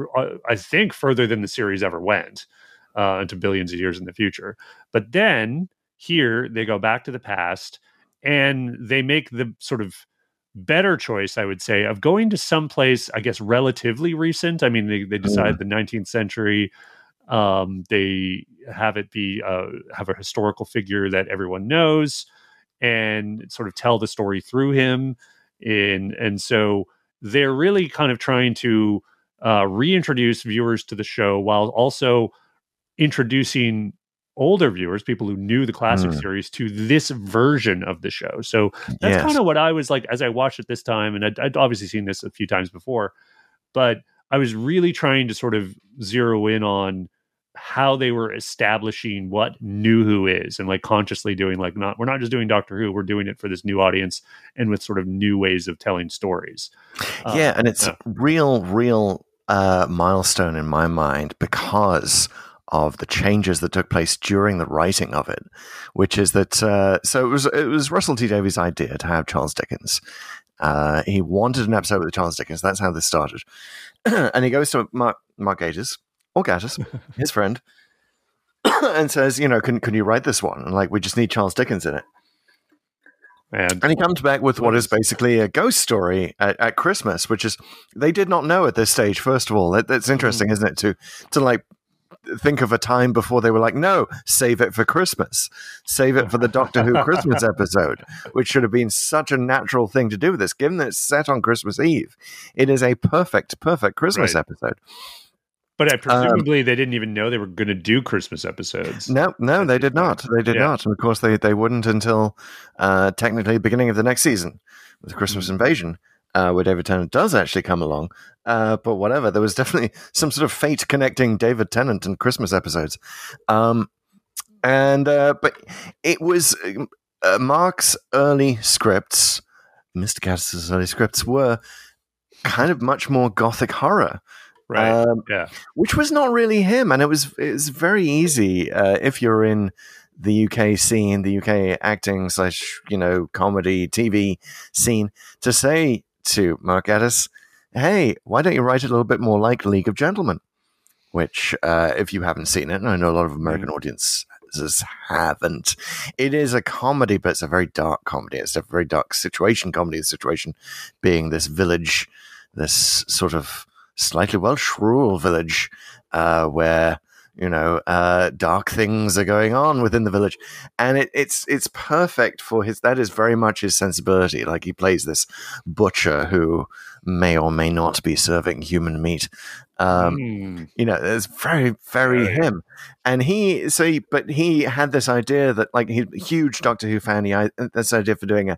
I think, further than the series ever went uh, into billions of years in the future. But then here they go back to the past and they make the sort of better choice, I would say, of going to someplace, I guess, relatively recent. I mean, they, they decide the 19th century. Um, they have it be uh, have a historical figure that everyone knows, and sort of tell the story through him. In and so they're really kind of trying to uh, reintroduce viewers to the show while also introducing older viewers, people who knew the classic Mm. series, to this version of the show. So that's Yes. kind of what I was like as I watched it this time, and I'd, I'd obviously seen this a few times before, but I was really trying to sort of zero in on how they were establishing what New Who is, and like consciously doing like not we're not just doing Doctor Who, we're doing it for this new audience and with sort of new ways of telling stories. Uh, yeah, and it's yeah. real, real uh, milestone in my mind because of the changes that took place during the writing of it, which is that uh, so it was it was Russell T Davies' idea to have Charles Dickens. Uh, he wanted an episode with Charles Dickens. That's how this started, and he goes to Mark Mark Gatiss or Gatiss, his friend, and says, you know, can can you write this one? And like, we just need Charles Dickens in it. and And he comes back with what is basically a ghost story at, at Christmas, which is they did not know at this stage. First of all, that, that's interesting, isn't it? To to like think of a time before they were like, no, save it for Christmas, save it for the Doctor Who Christmas episode, which should have been such a natural thing to do with this. Given that it's set on Christmas Eve, it is a perfect, perfect Christmas Right. episode. but I Um, presumably they didn't even know they were going to do Christmas episodes. No, no, they did not. They did Yeah. not. And of course, they, they wouldn't until uh, technically the beginning of the next season with Christmas Mm. Invasion, uh, where David Tennant does actually come along. Uh, but whatever, there was definitely some sort of fate connecting David Tennant and Christmas episodes. Um, and uh, but it was um, uh, Mark's early scripts, Mr. Gaddis's early scripts were kind of much more gothic horror Right? um, yeah. which was not really him, and it was it was very easy uh, if you're in the UK scene, the UK acting slash you know comedy TV scene, to say to Mark Addis, "Hey, why don't you write it a little bit more like League of Gentlemen?" Which, uh, if you haven't seen it, and I know a lot of American audiences haven't, it is a comedy, but it's a very dark comedy. It's a very dark situation comedy. The situation being this village, this sort of slightly Welsh rural village uh, where you know uh, dark things are going on within the village, and it, it's it's perfect for his. That is very much his sensibility. Like he plays this butcher who may or may not be serving human meat. Um, Hmm. you know, it's very, very Right. him. And he, so, he, but he had this idea that, like, he huge Doctor Who fan. He had this idea for doing a,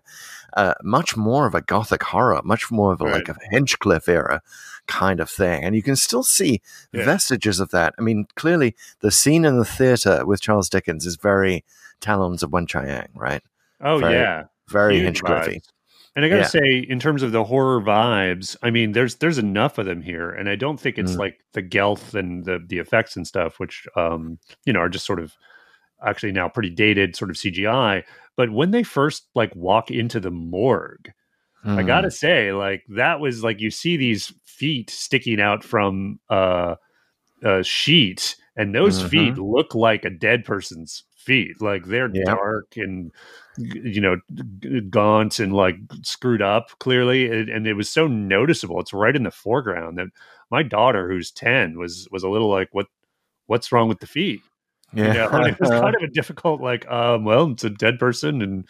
uh, much more of a gothic horror, much more of a, like a Hinchcliffe era kind of thing. And you can still see Yeah. vestiges of that. I mean, clearly the scene in the theater with Charles Dickens is very Talons of Weng-Chiang, right? Oh Very yeah. Very Hinchcliffe. And I gotta Yeah. say, in terms of the horror vibes, I mean, there's there's enough of them here, and I don't think it's Mm. like the Gelth and the the effects and stuff, which um you know are just sort of actually now pretty dated, sort of CGI. But when they first like walk into the morgue, I Hmm. gotta say, like that was like you see these feet sticking out from uh, a sheet, and those Mhm. feet look like a dead person's feet. Like they're Yeah. dark and you know gaunt and like screwed up clearly, and, and it was so noticeable. It's right in the foreground that my daughter, who's ten, was was a little like, "What? What's wrong with the feet?" You Yeah. know, it was kind of a difficult, like, um, well, it's a dead person and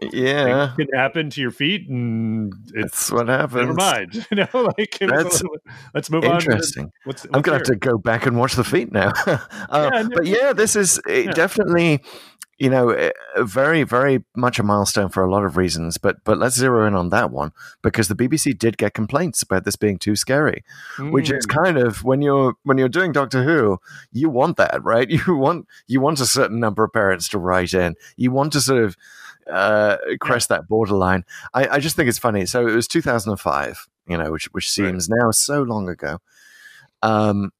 yeah. it can happen to your feet, and it's That's what happens. never mind. You know, like That's let's move on. Interesting. What's, I'm gonna have to go back and watch the feet now. uh, Yeah, no, but yeah, this is Yeah. definitely, you know, a very, very much a milestone for a lot of reasons. But but let's zero in on that one because the BBC did get complaints about this being too scary, which is Mm. kind of when you're when you're doing Doctor Who, you want that, right? You want you want a certain number of parents to write in. You want to sort of uh, crest that borderline. I, I just think it's funny. So it was 2005, you know, which which seems now so long ago. Um,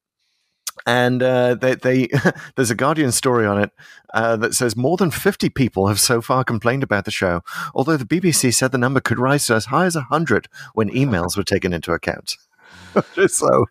and uh, they, they there's a Guardian story on it uh, that says more than 50 people have so far complained about the show, although the BBC said the number could rise to as high as 100 when emails were taken into account. Just so,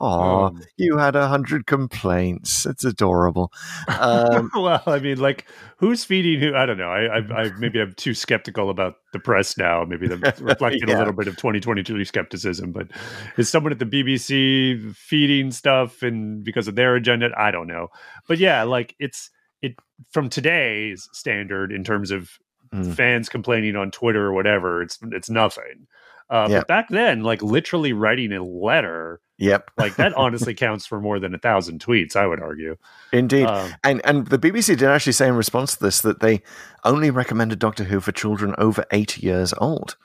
oh, Um, you had a hundred complaints. It's adorable. Um, well, I mean, like, who's feeding who? I don't know. I, I, I maybe I'm too skeptical about the press now. Maybe I'm reflecting Yeah. a little bit of 2022 skepticism. But is someone at the BBC feeding stuff and because of their agenda? I don't know. But yeah, like it's it from today's standard in terms of Mm. fans complaining on Twitter or whatever. It's it's nothing. Uh, Yeah. But back then, like literally writing a letter, yep, like that honestly counts for more than a thousand tweets. I would argue. indeed. Um, And and the BBC did actually say in response to this that they only recommended Doctor Who for children over eight years old,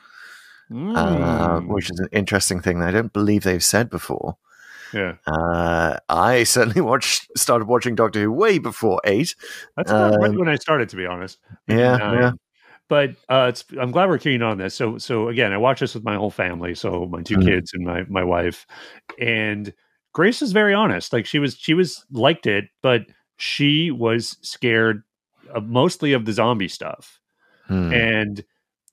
uh, mm, which is an interesting thing that I don't believe they've said before. yeah. Uh, I certainly watched started watching Doctor Who way before eight. That's about right Um, when I started, to be honest. Maybe Yeah, nine. yeah. But uh, it's, I'm glad we're keen on this. So, so again, I watch this with my whole family. So my 2 Mhm. kids and my my wife, and Grace is very honest. Like she was, she was liked it, but she was scared mostly of the zombie stuff. Hmm. And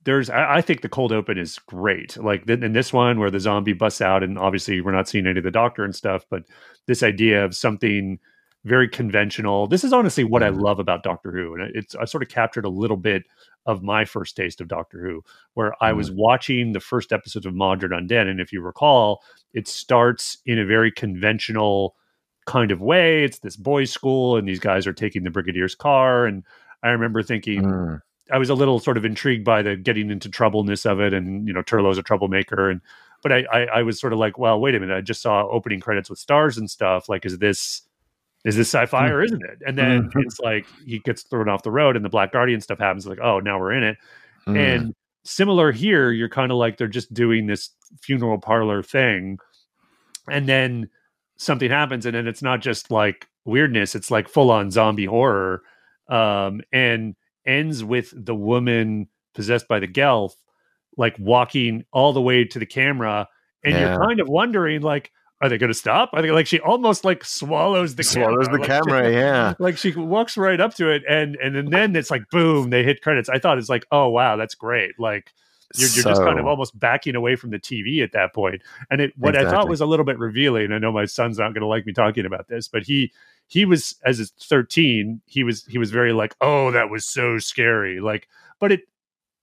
there's, I, I think the cold open is great. Like th- in this one where the zombie busts out, and obviously we're not seeing any of the doctor and stuff, but this idea of something very conventional. This is honestly what I Mhm. love about Doctor Who, and it's I sort of captured a little bit of my first taste of Doctor Who, where I was watching the first episode of Mawdryn Undead, and if you recall, it starts in a very conventional kind of way. It's this boys' school, and these guys are taking the brigadier's car, and I remember thinking, Hmm. I was a little sort of intrigued by the getting into troubleness of it, and you know, Turlough's a troublemaker, and but I, I I was sort of like, well, wait a minute, I just saw opening credits with stars and stuff. Like, is this is this sci-fi or isn't it? And then Mhm. it's like he gets thrown off the road, and the Black Guardian stuff happens. Like, oh, now we're in it. Hmm. And similar here, you're kind of like they're just doing this funeral parlor thing, and then something happens, and then it's not just like weirdness; it's like full on zombie horror, um, and ends with the woman possessed by the Gelth, like walking all the way to the camera, and Yeah. you're kind of wondering, like, are they going to stop? Are they like she almost like swallows the swallows camera. the Like, camera. Yeah. like she walks right up to it and and then, then it's like boom they hit credits i thought it's like oh wow that's great like you're, you're just kind of almost backing away from the tv at that point. and it what i thought was a little bit revealing i know my son's not going to like me talking about this but he he was as a 13 he was he was very like oh that was so scary like but it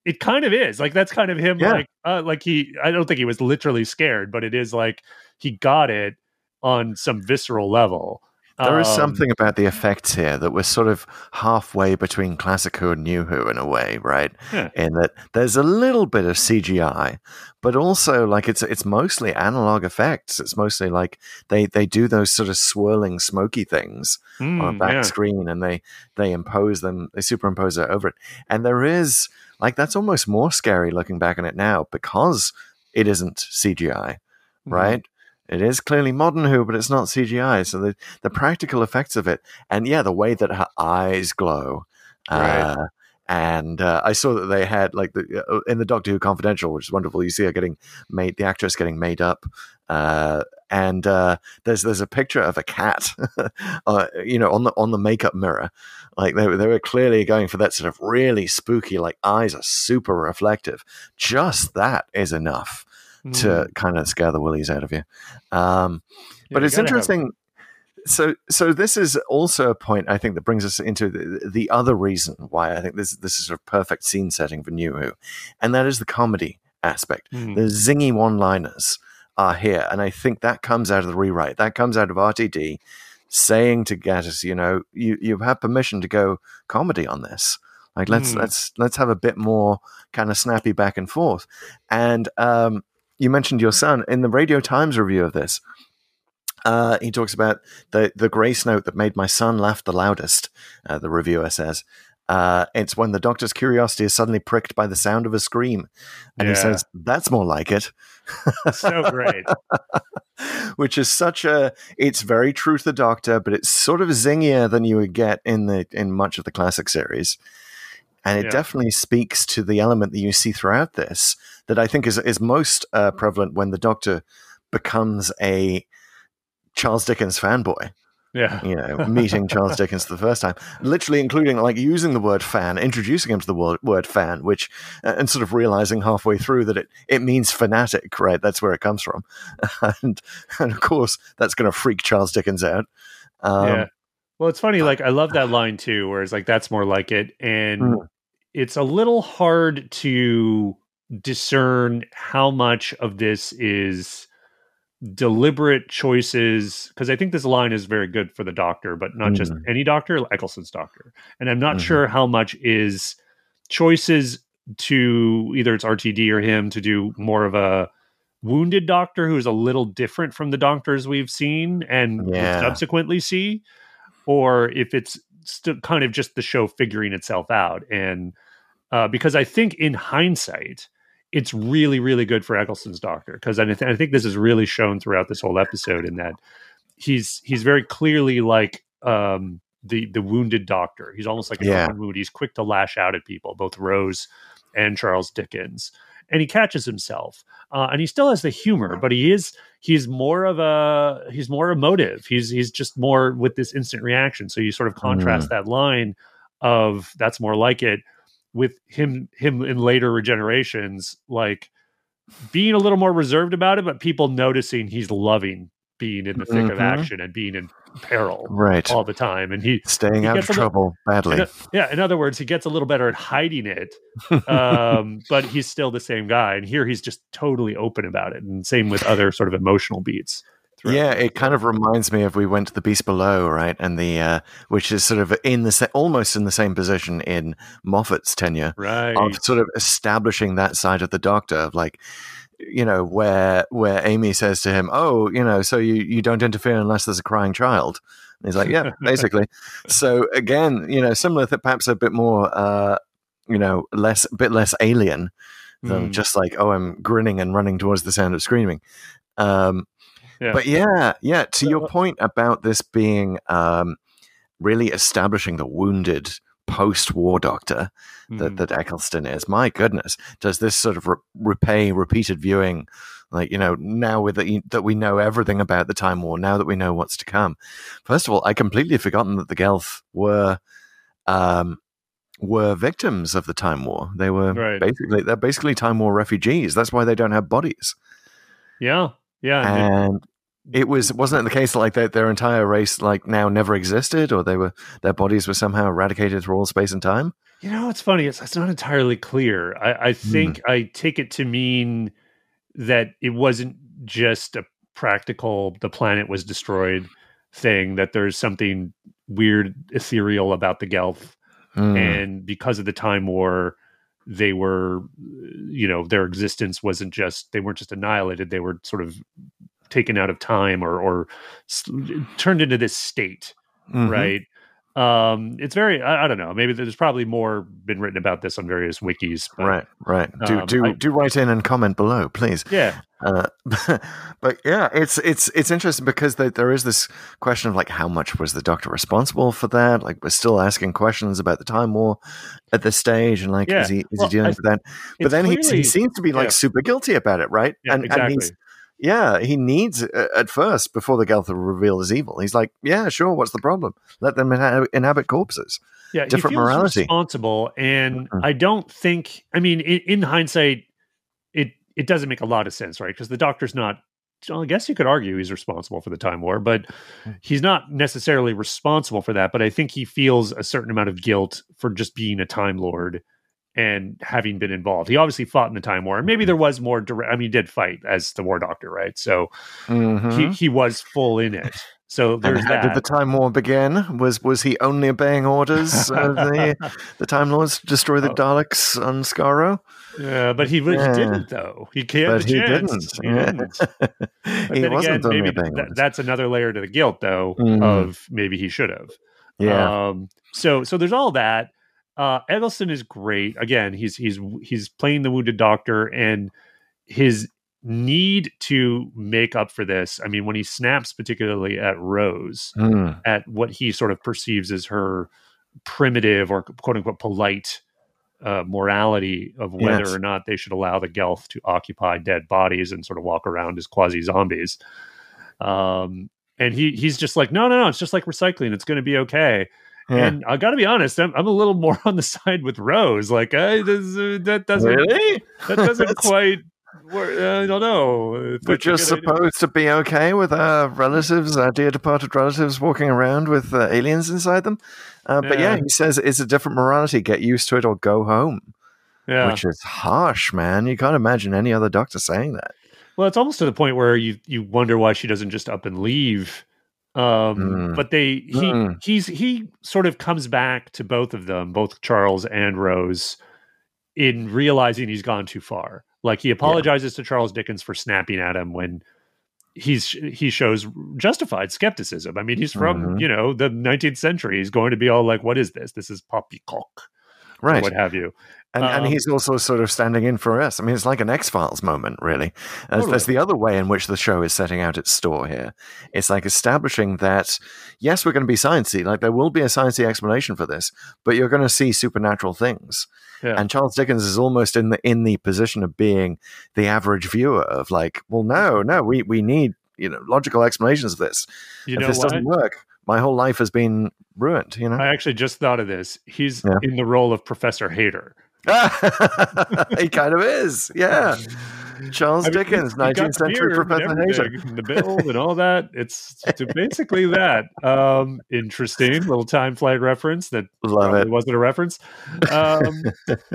it kind of is like that's kind of him Yeah. like uh, like he i don't think he was literally scared but it is like he got it on some visceral level There is Um, something about the effects here that we're sort of halfway between classic Who and new Who in a way, right? Yeah. In that there's a little bit of CGI, but also like it's it's mostly analog effects. It's mostly like they they do those sort of swirling smoky things on a mm, back yeah. screen and they they impose them they superimpose it over it and there is like that's almost more scary looking back on it now because it isn't cgi Mhm. right it is clearly modern who but it's not cgi so the the practical effects of it and yeah the way that her eyes glow Right. uh, and uh, I saw that they had like the uh, in the Doctor Who Confidential, which is wonderful. You see her getting made, the actress getting made up, uh, and uh, there's there's a picture of a cat, uh, you know, on the on the makeup mirror. Like they were- they were clearly going for that sort of really spooky, like eyes are super reflective. Just that is enough to Mm. kind of scare the willies out of you. Um, Yeah, but you it's have- interesting. So, so this is also a point I think that brings us into the, the other reason why I think this this is a perfect scene setting for New Who, and that is the comedy aspect. Mm. The zingy one-liners are here, and I think that comes out of the rewrite. That comes out of RTD saying to Gaddis, you know, you you have permission to go comedy on this. Like let's Mm. let's let's have a bit more kind of snappy back and forth. And um, you mentioned your son in the Radio Times review of this. Uh, he talks about the the grace note that made my son laugh the loudest. Uh, the reviewer says. Uh, it's when the doctor's curiosity is suddenly pricked by the sound of a scream. And he says, That's more like it. so great. Which is such a it's very true to the doctor, but it's sort of zingier than you would get in the in much of the classic series. And it Yeah. definitely speaks to the element that you see throughout this that I think is is most uh, prevalent when the doctor becomes a Charles Dickens fanboy Yeah. you know, meeting Charles Dickens for the first time, literally including like using the word fan, introducing him to the word, word fan, which, uh, and sort of realizing halfway through that it, it means fanatic, right? That's where it comes from. and, and of course, that's going to freak Charles Dickens out. Um, yeah. Well, it's funny. Like I love that line too, where it's like that's more like it, and Mm. it's a little hard to discern how much of this is deliberate choices because I think this line is very good for the doctor, but not just Mm. any doctor, Eccleston's doctor. And I'm not Mhm. sure how much is choices to either it's RTD or him to do more of a wounded doctor who's a little different from the doctors we've seen and Yeah. subsequently see, or if it's still kind of just the show figuring itself out. And uh, because I think in hindsight, it's really, really good for Eccleston's doctor because I, th- I think this is really shown throughout this whole episode in that he's he's very clearly like um, the the wounded doctor. He's almost like a Yeah. wound. He's quick to lash out at people, both Rose and Charles Dickens, and he catches himself. Uh, and he still has the humor, but he is he's more of a he's more emotive. He's he's just more with this instant reaction. So you sort of contrast that line of that's more like it with him him in later regenerations like being a little more reserved about it but people noticing he's loving being in the thick of Mhm. action and being in peril right. all the time and he Staying he out of a little- trouble badly. in yeah in other words he gets a little better at hiding it um, but he's still the same guy and here he's just totally open about it and same with other sort of emotional beats Yeah, it kind of reminds me of we went to the Beast Below, right? And the uh, which is sort of in the sa- almost in the same position in Moffat's tenure right of sort of establishing that side of the Doctor of like, you know, where where Amy says to him, "Oh, you know, so you you don't interfere unless there's a crying child." And he's like, "Yeah, basically." so again, you know, similar to perhaps a bit more, uh, you know, less a bit less alien than Mm. just like, "Oh, I'm grinning and running towards the sound of screaming." Um, Yeah. but yeah, yeah. To your point about this being um, really establishing the wounded post-war doctor that, Mhm. that Eccleston is, my goodness, does this sort of re- repay repeated viewing? Like you know, now with the, that we know everything about the Time War, now that we know what's to come. First of all, I completely forgotten that the Gelth were um, were victims of the Time War. They were Right. basically they're basically Time War refugees. That's why they don't have bodies. yeah yeah and it- was wasn't it the case like their, their entire race like now never existed, or they were their bodies were somehow eradicated through all space and time? You know, it's funny. It's, it's not entirely clear. I, I think I take it to mean that it wasn't just a practical, the planet was destroyed thing, that there's something weird, ethereal about the Gelth. Hmm. And because of the Time War, they were, you know, their existence wasn't just, they weren't just annihilated, they were sort of taken out of time or, or s- turned into this state Mhm. right? Um, it's very I, I don't know. Maybe there's probably more been written about this on various wikis. But, Right, right. Do Um, do I- do write in and comment below, please. Yeah. Uh, but yeah, it's it's it's interesting because there, there is this question of like how much was the Doctor responsible for that? Like we're still asking questions about the Time War at this stage, and like Yeah. is he is Well, he dealing I- with that? But then he, he seems to be like yeah. super guilty about it, right? Yeah, and, exactly. and he's yeah, he needs uh, at first before the Geltha reveal his evil. He's like, yeah, sure, what's the problem? Let them inha- inhabit corpses. yeah, different morality. responsible, and Mhm. I don't think. I mean, in, in hindsight, it it doesn't make a lot of sense, right? Because the Doctor's not. well, I guess you could argue he's responsible for the Time War, but he's not necessarily responsible for that. But I think he feels a certain amount of guilt for just being a Time Lord and having been involved. He obviously fought in the Time War, maybe there was more direct. I mean, he did fight as the War Doctor, right? So Mhm. he he was full in it. So And there's how that. did the Time War begin? Was was he only obeying orders of the the Time Lords to destroy the Oh. Daleks on Skaro? yeah, but he, really Yeah. didn't though. He can't. But he didn't. He didn't. He wasn't again, maybe orders. that's another layer to the guilt, though, Mhm. of maybe he should have. yeah. Um, so so there's all that. Uh, Eccleston is great. Again, he's he's he's playing the wounded doctor, and his need to make up for this. I mean, when he snaps, particularly at Rose, Mm. at what he sort of perceives as her primitive or quote unquote polite uh, morality of whether Yes. or not they should allow the Gelth to occupy dead bodies and sort of walk around as quasi zombies. Um, and he he's just like, no, no, no, it's just like recycling. It's going to be okay. Yeah. And I got to be honest, I'm, I'm a little more on the side with Rose. Like, uh, this, uh, that doesn't really? that doesn't quite. Work. I don't know. We're just supposed to be okay with our relatives, our dear departed relatives, walking around with uh, aliens inside them. Uh, But yeah, Yeah. he says it's a different morality. Get used to it or go home, Yeah. which is harsh, man. You can't imagine any other doctor saying that. Well, it's almost to the point where you you wonder why she doesn't just up and leave. Um, Mm. But they he Mm. he's he sort of comes back to both of them, both Charles and Rose, in realizing he's gone too far. Like he apologizes to Charles Dickens for snapping at him when he's he shows justified skepticism. I mean, he's from Mhm. you know the 19th century. He's going to be all like, "What is this? This is poppycock." Right. What have you? And, and Um, he's also sort of standing in for us. I mean, it's like an X Files moment, really. As, That's the other way in which the show is setting out its store here. It's like establishing that, yes, we're going to be sciencey. Like, there will be a sciencey explanation for this, but you're going to see supernatural things. Yeah. And Charles Dickens is almost in the in the position of being the average viewer of like, well, no, no, we we need you know logical explanations of this. You if know this what? doesn't work, my whole life has been ruined. You know. I actually just thought of this. He's Yeah. in the role of Professor Hayter. he kind of is, yeah. Charles I mean, Dickens, he's- he got 19th century Professor Hayter. the build and all that. It's, it's basically that. Um, interesting little time flight reference that Love it. wasn't a reference. Um,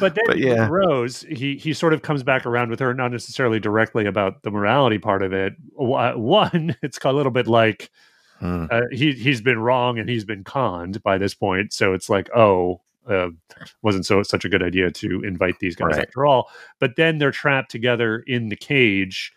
but then But yeah. Rose, he he sort of comes back around with her, not necessarily directly about the morality part of it. One, it's a little bit like Hmm. uh, he he's been wrong and he's been conned by this point. So it's like, oh, uh, wasn't so such a good idea to invite these guys Right. after all. But then they're trapped together in the cage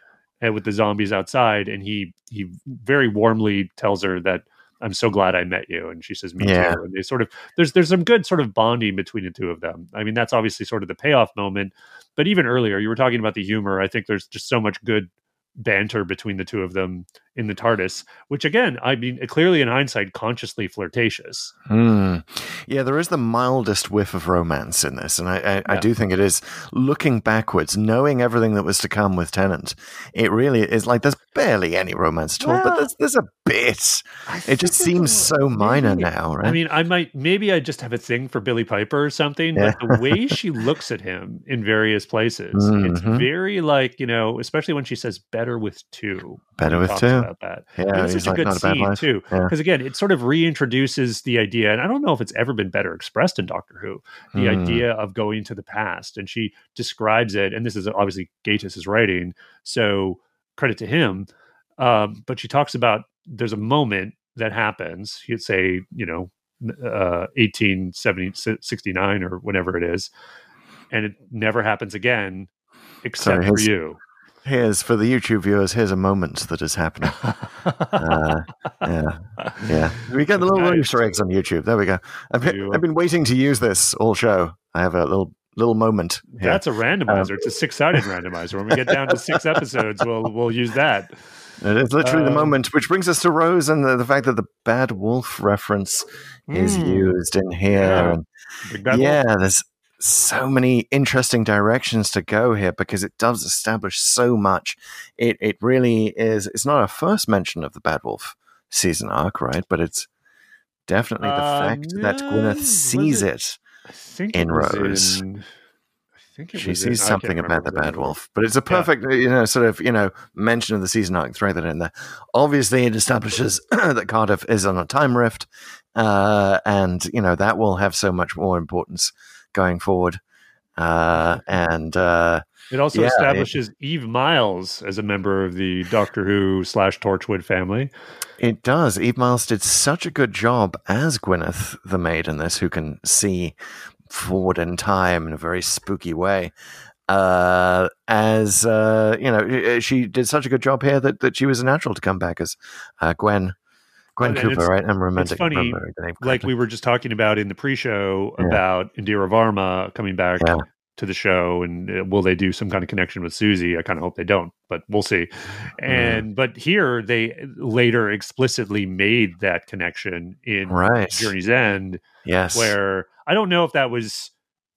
uh, with the zombies outside, and he he very warmly tells her that I'm so glad I met you, and she says, "Me Yeah. too." And they sort of there's there's some good sort of bonding between the two of them. I mean, that's obviously sort of the payoff moment. But even earlier, you were talking about the humor. I think there's just so much good banter between the two of them in the TARDIS, which again, I mean, clearly in hindsight, consciously flirtatious. Hmm. Yeah, there is the mildest whiff of romance in this, and I, I, I do think it is looking backwards, knowing everything that was to come with Tennant. It really is like there's barely any romance at all, but there's there's a bit. It just seems so minor maybe- now, right? I mean, I might maybe I just have a thing for Billie Piper or something, Yeah. but the way she looks at him in various places, it's Mhm. very like, you know, especially when she says better with two. Better with talks two. About that. Yeah, And it's such a like, good a bad scene life." too, Yeah. because again, it sort of reintroduces the idea, and I don't know if it's ever been better expressed in Doctor Who. The Hmm. idea of going to the past, and she describes it, and this is obviously Gatiss' writing, so credit to him. Um, but she talks about there's a moment that happens. You'd say, you know, uh, 1869 or whatever it is, and it never happens again, except for his- you. Here's for the YouTube viewers. Here's a moment that is happening. Uh, yeah, yeah. We get the little Nice. Easter eggs on YouTube. There we go. I've been, You- I've been waiting to use this all show. I have a little little moment. Here. That's a randomizer. it's a six-sided randomizer. When we get down to six episodes, we'll we'll use that. It is literally the Um, moment, which brings us to Rose and the, the fact that the Bad Wolf reference is Mm. used in here. Yeah. And Big Bad Wolf. yeah, there's so many interesting directions to go here because it does establish so much. It it really is. It's not a first mention of the Bad Wolf season arc, right? But it's definitely the Uh, fact that Gwyneth sees it- it. I think in it Rose. in- I think it She was in- sees I something about the Bad. Wolf, but it's a perfect, you know, sort of, you know, mention of the season arc. Throw that in there. Obviously, it establishes that Cardiff is on a time rift, uh, and you know that will have so much more importance going forward. Uh, and uh, It also Yeah, it- establishes Eve Myles as a member of the Doctor Who slash Torchwood family. It does. Eve Myles did such a good job as Gwyneth the maid in this, who can see forward in time in a very spooky way. Uh, as uh, you know, she did such a good job here that, that she was a natural to come back as uh, Gwen. And- and Cooper, it's- right? I'm remembering. funny, remembering Like we were just talking about in the pre-show Yeah. about Indira Varma coming back Yeah. to the show, and uh, will they do some kind of connection with Suzie? I kind of hope they don't, but we'll see. Mm-hmm. And but here they later explicitly made that connection in Right. Journey's End, yes. where I don't know if that was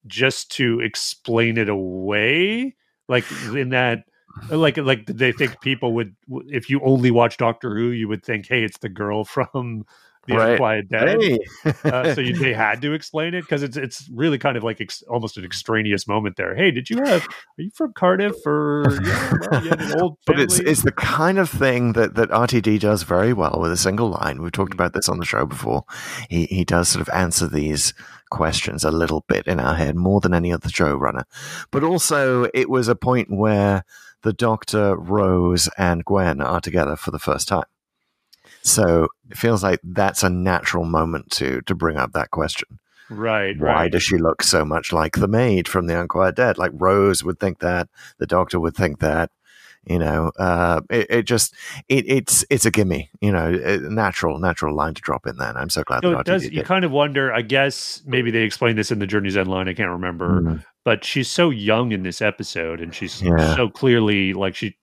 just to explain it away, like in that. Like, like did they think people would, if you only watch Doctor Who, you would think, "Hey, it's the girl from the Right. Unquiet Dead." Hey. uh, so you, they had to explain it because it's it's really kind of like ex- almost an extraneous moment there. Hey, did you have? Are you from Cardiff or yeah, well, an old But it's it's the kind of thing that, that RTD does very well with a single line. We've talked about this on the show before. He he does sort of answer these questions a little bit in our head more than any other showrunner. But also, it was a point where the Doctor, Rose, and Gwen are together for the first time. So it feels like that's a natural moment to to bring up that question. right, Why right. does she look so much like the maid from The Unquiet Dead? Like Rose would think that, the Doctor would think that. You know, uh, it, it just it, it's it's a gimme. You know, natural natural line to drop in there. And I'm so glad that it does. You kind of wonder. I guess maybe they explained this in the Journey's End line. I can't remember, Mm. But she's so young in this episode, and she's Yeah. so clearly like she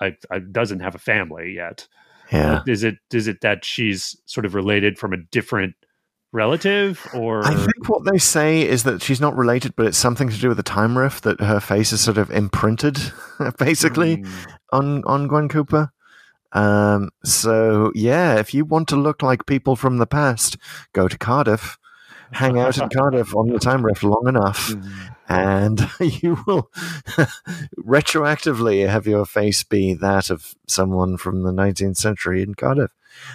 I, I, doesn't have a family yet. Yeah, Is it is it that she's sort of related from a different relative, or I think what they say is that she's not related, but it's something to do with the time rift that her face is sort of imprinted, basically. Mm. on on Gwen Cooper. Um, so yeah, if you want to look like people from the past, go to Cardiff, hang out in Cardiff on the time rift long enough, Mm. And you will retroactively have your face be that of someone from the 19th century in Cardiff.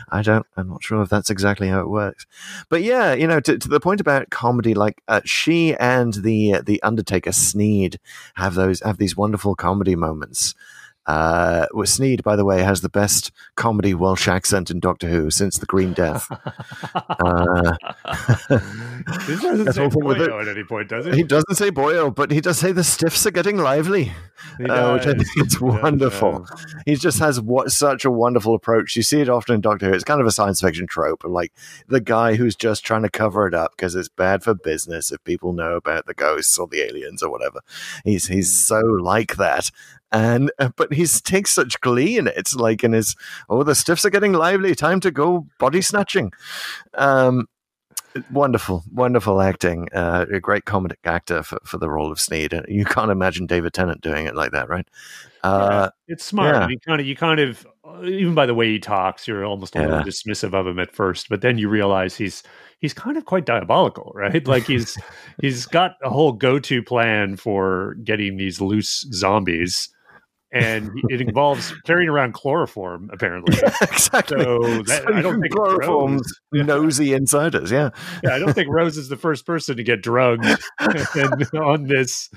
I don't. I'm not sure if that's exactly how it works, but yeah, you know, to, to the point about comedy, like uh, she and the the Undertaker Sneed have those have these wonderful comedy moments. Uh, Sneed, by the way, has the best comedy Welsh accent in Doctor Who since the Green Death. Uh, This doesn't say. Boyo at any point, does he it? doesn't say boyo, but he does say the stiffs are getting lively. Uh, which I think is wonderful. He just has what such a wonderful approach. You see it often in Doctor Who. It's kind of a science fiction trope of like the guy who's just trying to cover it up because it's bad for business if people know about the ghosts or the aliens or whatever. He's he's so like that. And uh, but he takes such glee in it, like in his oh the stiffs are getting lively, time to go body snatching. Um, wonderful, wonderful acting. Uh, a great comedic actor for, for the role of Sneed. Uh, You can't imagine David Tennant doing it like that, right? Uh, It's smart. yeah. And you kind of, you kind of, uh, even by the way he talks, you're almost a little Yeah. dismissive of him at first, but then you realize he's he's kind of quite diabolical, right? Like he's he's got a whole go-to plan for getting these loose zombies, and it involves carrying around chloroform, apparently. exactly. So that- I don't think chloroform's Rose- nosy insiders. Yeah, Yeah, I don't think Rose is the first person to get drugged on this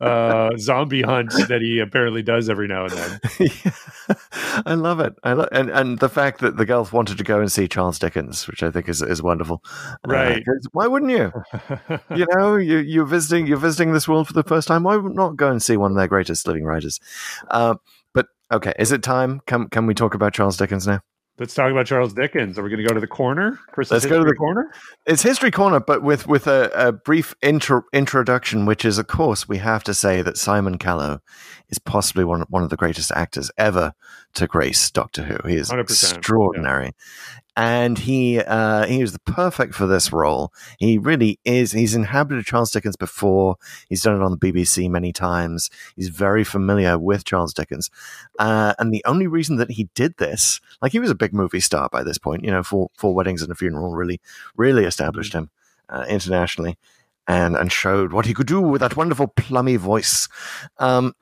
uh, zombie hunt that he apparently does every now and then. I love it. I lo- and and the fact that the girls wanted to go and see Charles Dickens, which I think is is wonderful. Uh, why wouldn't you? you know, you you're visiting you're visiting this world for the first time. Why not go and see one of their greatest living writers? Uh, but okay, is it time? Can can we talk about Charles Dickens now? Let's talk about Charles Dickens. Are we going to go to the corner? Chris, Let's go to the- corner. It's History Corner, but with with a, a brief intro, introduction, which is, of course, we have to say that Simon Callow is possibly one one of the greatest actors ever to grace Doctor Who. He is 100%, extraordinary, and he uh, he was the perfect for this role. He really is. He's inhabited Charles Dickens before. He's done it on the BBC many times. He's very familiar with Charles Dickens, uh, and the only reason that he did this, like he was a big movie star by this point, you know, for four weddings and a funeral, really really established him uh, internationally and and showed what he could do with that wonderful plummy voice. Um,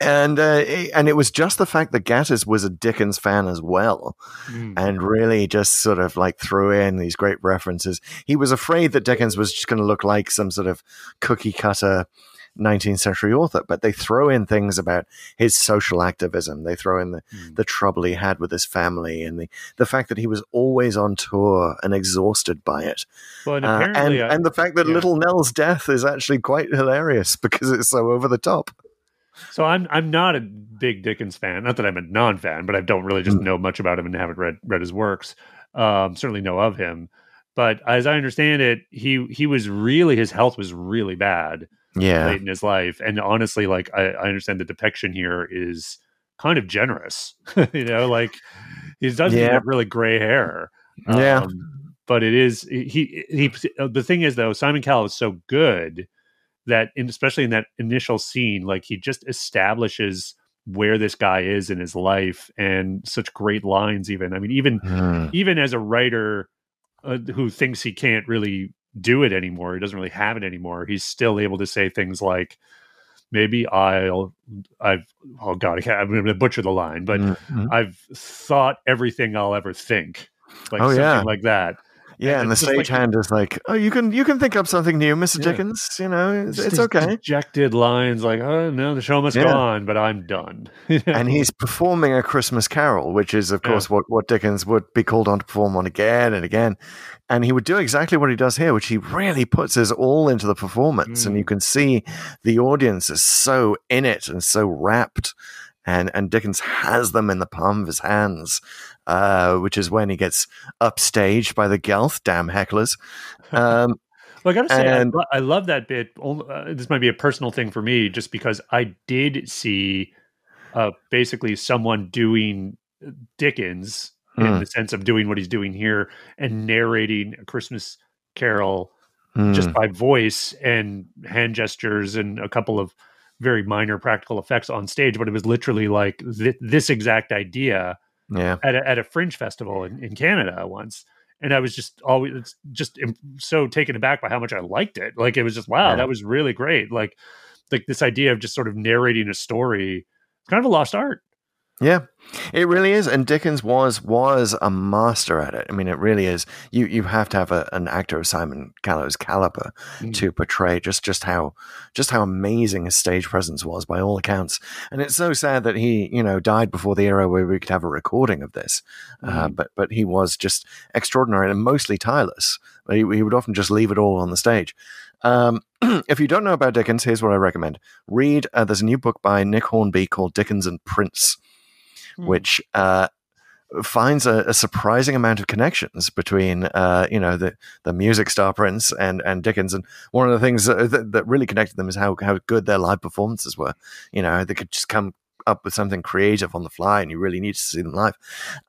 and uh, it- and it was just the fact that Gatiss was a Dickens fan as well, Mm. and really just sort of like threw in these great references. He was afraid that Dickens was just going to look like some sort of cookie cutter 19th century author, but they throw in things about his social activism. They throw in the, the trouble he had with his family and the, the fact that he was always on tour and exhausted by it. Well, and Uh, and, I- and the fact that yeah. Little Nell's death is actually quite hilarious because it's so over the top. So I'm I'm not a big Dickens fan. Not that I'm a non-fan, but I don't really just Mm. know much about him and haven't read read his works. Um, certainly know of him, but as I understand it, he he was really his health was really bad Yeah. late in his life, and honestly, like I, I understand the depiction here is kind of generous. you know, like he doesn't Yeah. have really gray hair. Yeah. Um, but it is he he. The thing is though, Simon Callow is so good that, in, especially in that initial scene, like he just establishes where this guy is in his life and such great lines. Even I mean, even Hmm. even as a writer uh, who thinks he can't really do it anymore, he doesn't really have it anymore. He's still able to say things like, "Maybe I'll, I've, oh God, I can't, I'm going to butcher the line, but Mhm. I've thought everything I'll ever think." Like Oh, something yeah. like that. Yeah, And and the just like- stagehand is like, "Oh, you can you can think up something new, Mr. Yeah. Dickens. You know, it's, it's okay." Dejected lines like, "Oh no, the show must go on, but I'm done." and he's performing a Christmas Carol, which is, of Yeah. course, what, what Dickens would be called on to perform on again and again. And he would do exactly what he does here, which he really puts his all into the performance. And Mm. you can see the audience is so in it and so wrapped And, and Dickens has them in the palm of his hands, uh, which is when he gets upstaged by the Gelth, damn hecklers. Um, Well, I gotta say, I, And- lo- I love that bit. Uh, this might be a personal thing for me, just because I did see uh, basically someone doing Dickens in Hmm. the sense of doing what he's doing here and narrating a Christmas Carol hmm, just by voice and hand gestures and a couple of very minor practical effects on stage. But it was literally like th- this exact idea yeah. at a, at a fringe festival in, in Canada once. And I was just always just so taken aback by how much I liked it. Like it was just wow, Yeah. that was really great. Like like this idea of just sort of narrating a story, it's kind of a lost art. Yeah, it really is, and Dickens was was a master at it. I mean, it really is. You you have to have a, an actor of Simon Callow's caliber Mm. to portray just just how just how amazing his stage presence was by all accounts. And it's so sad that he you know died before the era where we could have a recording of this. Uh, but but he was just extraordinary and mostly tireless. He, he would often just leave it all on the stage. Um, if you don't know about Dickens, here's what I recommend: read. Uh, there's a new book by Nick Hornby called Dickens and Prince Hmm. which uh, finds a, a surprising amount of connections between uh, you know the the music star Prince and and Dickens. And one of the things that, that, that really connected them is how how good their live performances were. You know, they could just come up with something creative on the fly, and you really need to see them live.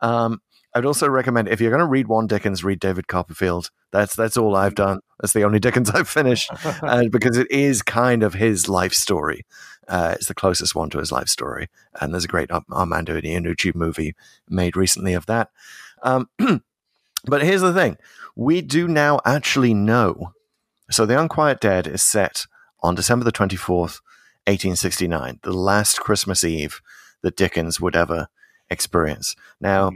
Um, I'd also recommend if you're going to read one Dickens, read David Copperfield. That's that's all I've done. That's the only Dickens I've finished, uh, because it is kind of his life story. Uh, it's the closest one to his life story, and there's a great Ar- Armando Iannucci movie made recently of that. Um, but here's the thing: we do now actually know. So, The Unquiet Dead is set on December the twenty fourth, eighteen sixty nine, the last Christmas Eve that Dickens would ever experience. Now.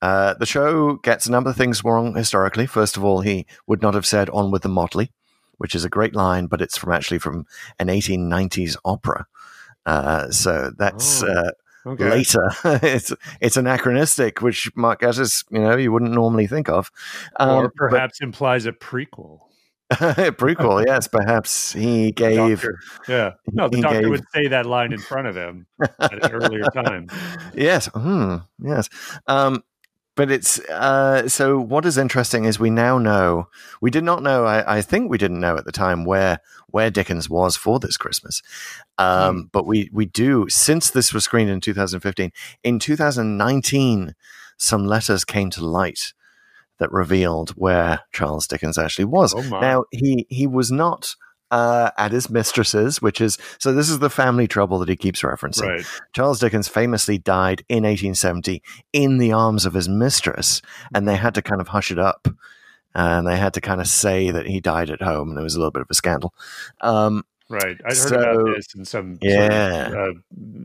Uh, the show gets a number of things wrong historically. First of all, he would not have said "on with the motley," which is a great line, but it's from actually from an 1890s opera. Uh, so that's Oh, uh, Okay. later. it's it's anachronistic, which Mark Gatiss, you know, you wouldn't normally think of. Um, or but- perhaps implies a prequel. prequel, yes, perhaps he gave. Yeah. No, the doctor gave- would say that line in front of him at an earlier time. yes, hmm, yes. Um, but it's uh, so. What is interesting is we now know. We did not know. I, I think we didn't know at the time where where Dickens was for this Christmas. Um, But we we do since this was screened in 2015. In 2019, some letters came to light that revealed where Charles Dickens actually was. Oh. Now he he was not. Uh, at his mistress's, which is so. This is the family trouble that he keeps referencing. Right. Charles Dickens famously died in 1870 in the arms of his mistress, and they had to kind of hush it up. And they had to kind of say that he died at home, and there was a little bit of a scandal. Um, Right. I'd heard So- about this and some Yeah. sort of,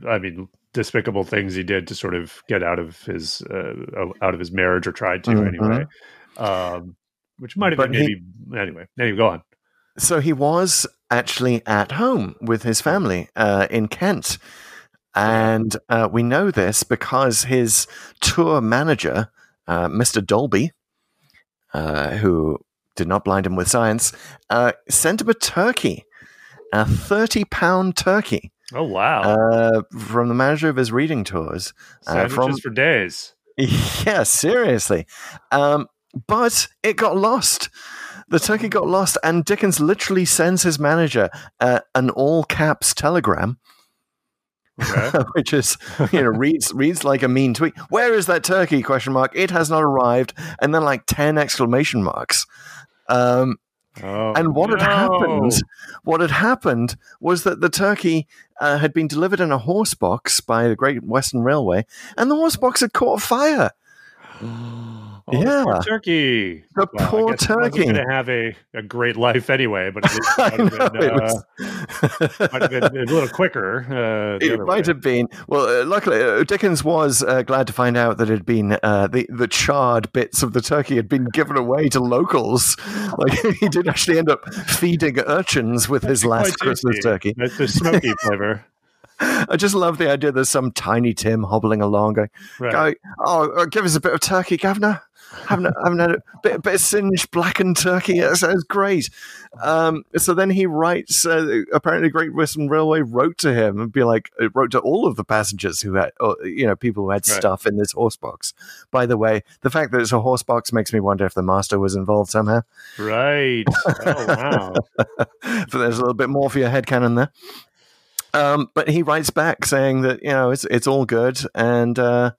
uh, I mean, despicable things he did to sort of get out of his uh, out of his marriage or tried to Mhm. anyway. Um, which might have But been he- maybe anyway. Anyway, go on. So he was actually at home with his family uh, in Kent. And uh, we know this because his tour manager, uh, Mr. Dolby, uh, who did not blind him with science, uh, sent him a turkey, a 30 pound turkey. Oh wow! Uh, from the manager of his reading tours. Uh, Sandwiches from for days. yeah, seriously. Um, but it got lost. The turkey got lost, and Dickens literally sends his manager uh, an all caps telegram. Okay. which is you know reads reads like a mean tweet. Where is that turkey? Question mark. It has not arrived, and then like ten exclamation marks. Um, Oh, and what had happened? What had happened was that the turkey uh, had been delivered in a horse box by the Great Western Railway, and the horse box had caught fire. Oh, Yeah. poor turkey. The Well, poor guess it wasn't turkey. going to have a, a great life anyway, but it I might have been, it uh, might have been a little quicker. Uh, It might way. have been. Well, uh, luckily, uh, Dickens was uh, glad to find out that it had been uh, the the charred bits of the turkey had been given away to locals. Like he did actually end up feeding urchins with his last Christmas tasty. turkey. The, the smoky flavor. I just love the idea. There's some tiny Tim hobbling along, going, Right. Oh, give us a bit of turkey, Governor." Haven't haven't had a bit, bit of singed blackened turkey. That sounds great. Um, so then he writes. Uh, apparently, Great Western Railway wrote to him and be like, it wrote to all of the passengers who had, or, you know, people who had Right. stuff in this horse box. By the way, the fact that it's a horse box makes me wonder if the master was involved somehow. Right. Oh, wow. but there's a little bit more for your headcanon there. Um, but he writes back saying that you know it's it's all good and uh,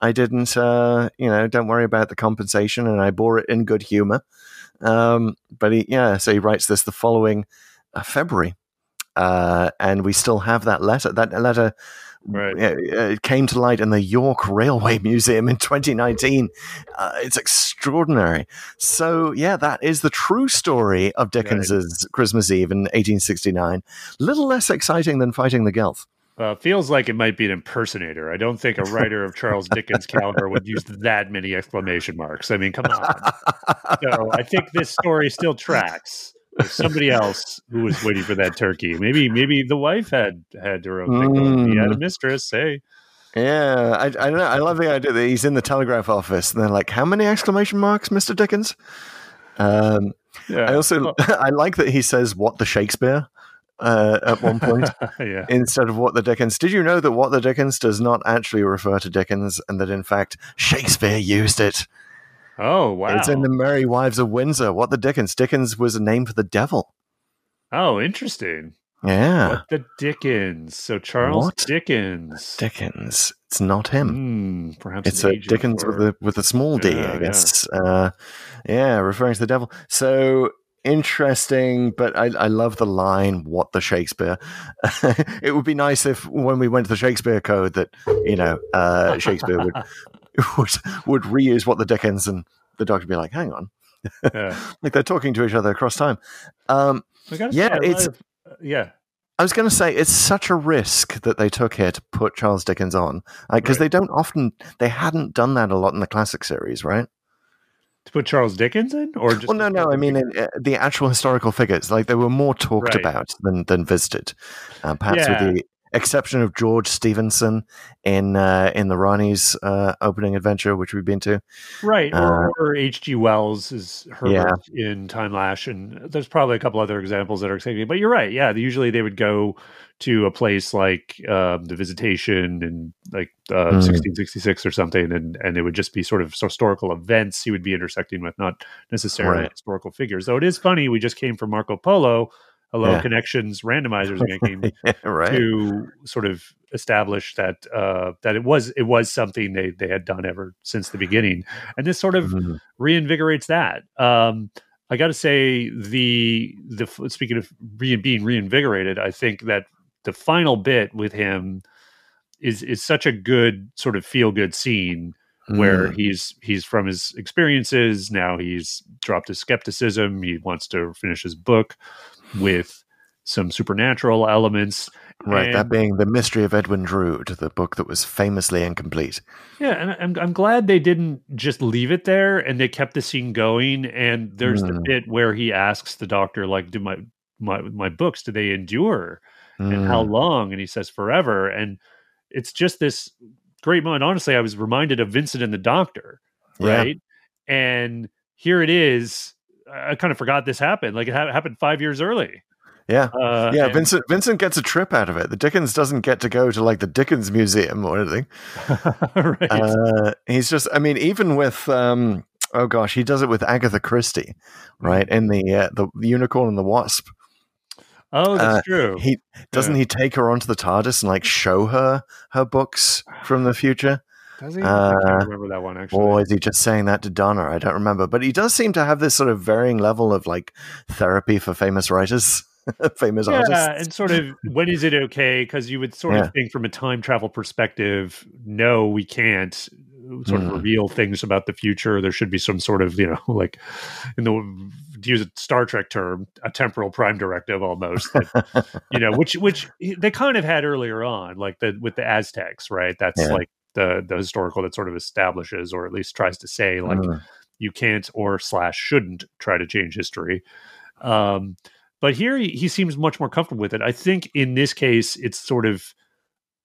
I didn't uh, you know don't worry about the compensation and I bore it in good humor. Um, but he yeah, so he writes this the following uh, February, uh, and we still have that letter. That letter. Right. uh, It came to light in the York Railway Museum in 2019. Uh, it's extraordinary. So, yeah, that is the true story of Dickens's Christmas Eve in 1869. Little less exciting than fighting the Gelf. Uh, feels like it might be an impersonator. I don't think a writer of Charles Dickens' caliber would use that many exclamation marks. I mean, come on. So I think this story still tracks. There's somebody else who was waiting for that turkey. Maybe, maybe the wife had had her own thing. He had a Mm. mistress. Hey, Yeah, I, I don't know. I love the idea that he's in the telegraph office and they're like, "How many exclamation marks, Mister Dickens?" Um, yeah. I also I like that he says, "What the Shakespeare." Uh, at one point, yeah. instead of what the Dickens. Did you know that what the Dickens does not actually refer to Dickens, and that in fact Shakespeare used it? Oh wow. It's in the Merry Wives of Windsor. What the Dickens? Dickens was a name for the devil. oh, interesting. Yeah, What the Dickens? So Charles What? Dickens. Dickens. It's not him. Hmm, perhaps It's a Dickens for- with a with a small d, Yeah, I yeah. guess. Uh, yeah, referring to the devil. So interesting, but I, I love the line "What the Shakespeare." it would be nice if when we went to the Shakespeare Code that you know uh, Shakespeare would would would reuse "What the Dickens" and the doctor would be like, "Hang on," Yeah. like they're talking to each other across time. Um, Yeah, it's- love- uh, yeah. I was going to say it's such a risk that they took here to put Charles Dickens on because Right. they don't often they hadn't done that a lot in the classic series, right? To put Charles Dickens in, or just well, no, no. I mean, in, uh, the actual historical figures, like they were more talked Right. about than than visited. Uh, perhaps Yeah. with the exception of George Stephenson in uh, in the Rani's uh, opening adventure, which we've been to. right, Uh, or, H.G. Wells is Herbert in Timelash, and there's probably a couple other examples that are exciting. But you're right. Yeah, usually they would go to a place like um, the Visitation and like uh, Mm. 1666 or something, and and it would just be sort of historical events he would be intersecting with, not necessarily Right. historical figures. Though it is funny, we just came from Marco Polo. Hello, Yeah. connections randomizers game yeah, right. to sort of establish that uh, that it was it was something they they had done ever since the beginning, and this sort of Mhm. reinvigorates that. Um, I got to say the the speaking of re- being reinvigorated, I think that the final bit with him is is such a good sort of feel good scene where Mm. he's he's from his experiences now he's dropped his skepticism he wants to finish his book with some supernatural elements right, that being the mystery of Edwin Drood, the book that was famously incomplete. Yeah, and I'm I'm glad they didn't just leave it there and they kept the scene going. And there's the Mm. bit where he asks the doctor, like, "Do my my my books do they endure and how Mm. long and he says forever and it's just this great moment honestly i was reminded of vincent and the doctor Yeah. right and here it is i kind of forgot this happened like it ha- happened five years early Yeah. uh, Yeah, and- Vincent Vincent gets a trip out of it. The Dickens doesn't get to go to like the Dickens Museum or anything. right Uh, he's just, I mean, even with, um, oh gosh, he does it with Agatha Christie, right? In the uh, the Unicorn and the Wasp. oh that's uh, true He doesn't he take her onto the TARDIS and like show her her books from the future, does he i uh, can't remember that one actually or is he just saying that to Donna? I don't remember, but he does seem to have this sort of varying level of like therapy for famous writers, famous yeah, artists. and sort of when is it okay? Because you would sort Yeah. of think from a time travel perspective, no, we can't sort of Mm. reveal things about the future. There should be some sort of, you know, like in the to use a Star Trek term, a temporal prime directive almost. That, you know, which which they kind of had earlier on, like the with the Aztecs, right? That's Yeah. like the the historical that sort of establishes or at least tries to say like Mm. you can't or slash shouldn't try to change history. Um, but here he, he seems much more comfortable with it. I think in this case, it's sort of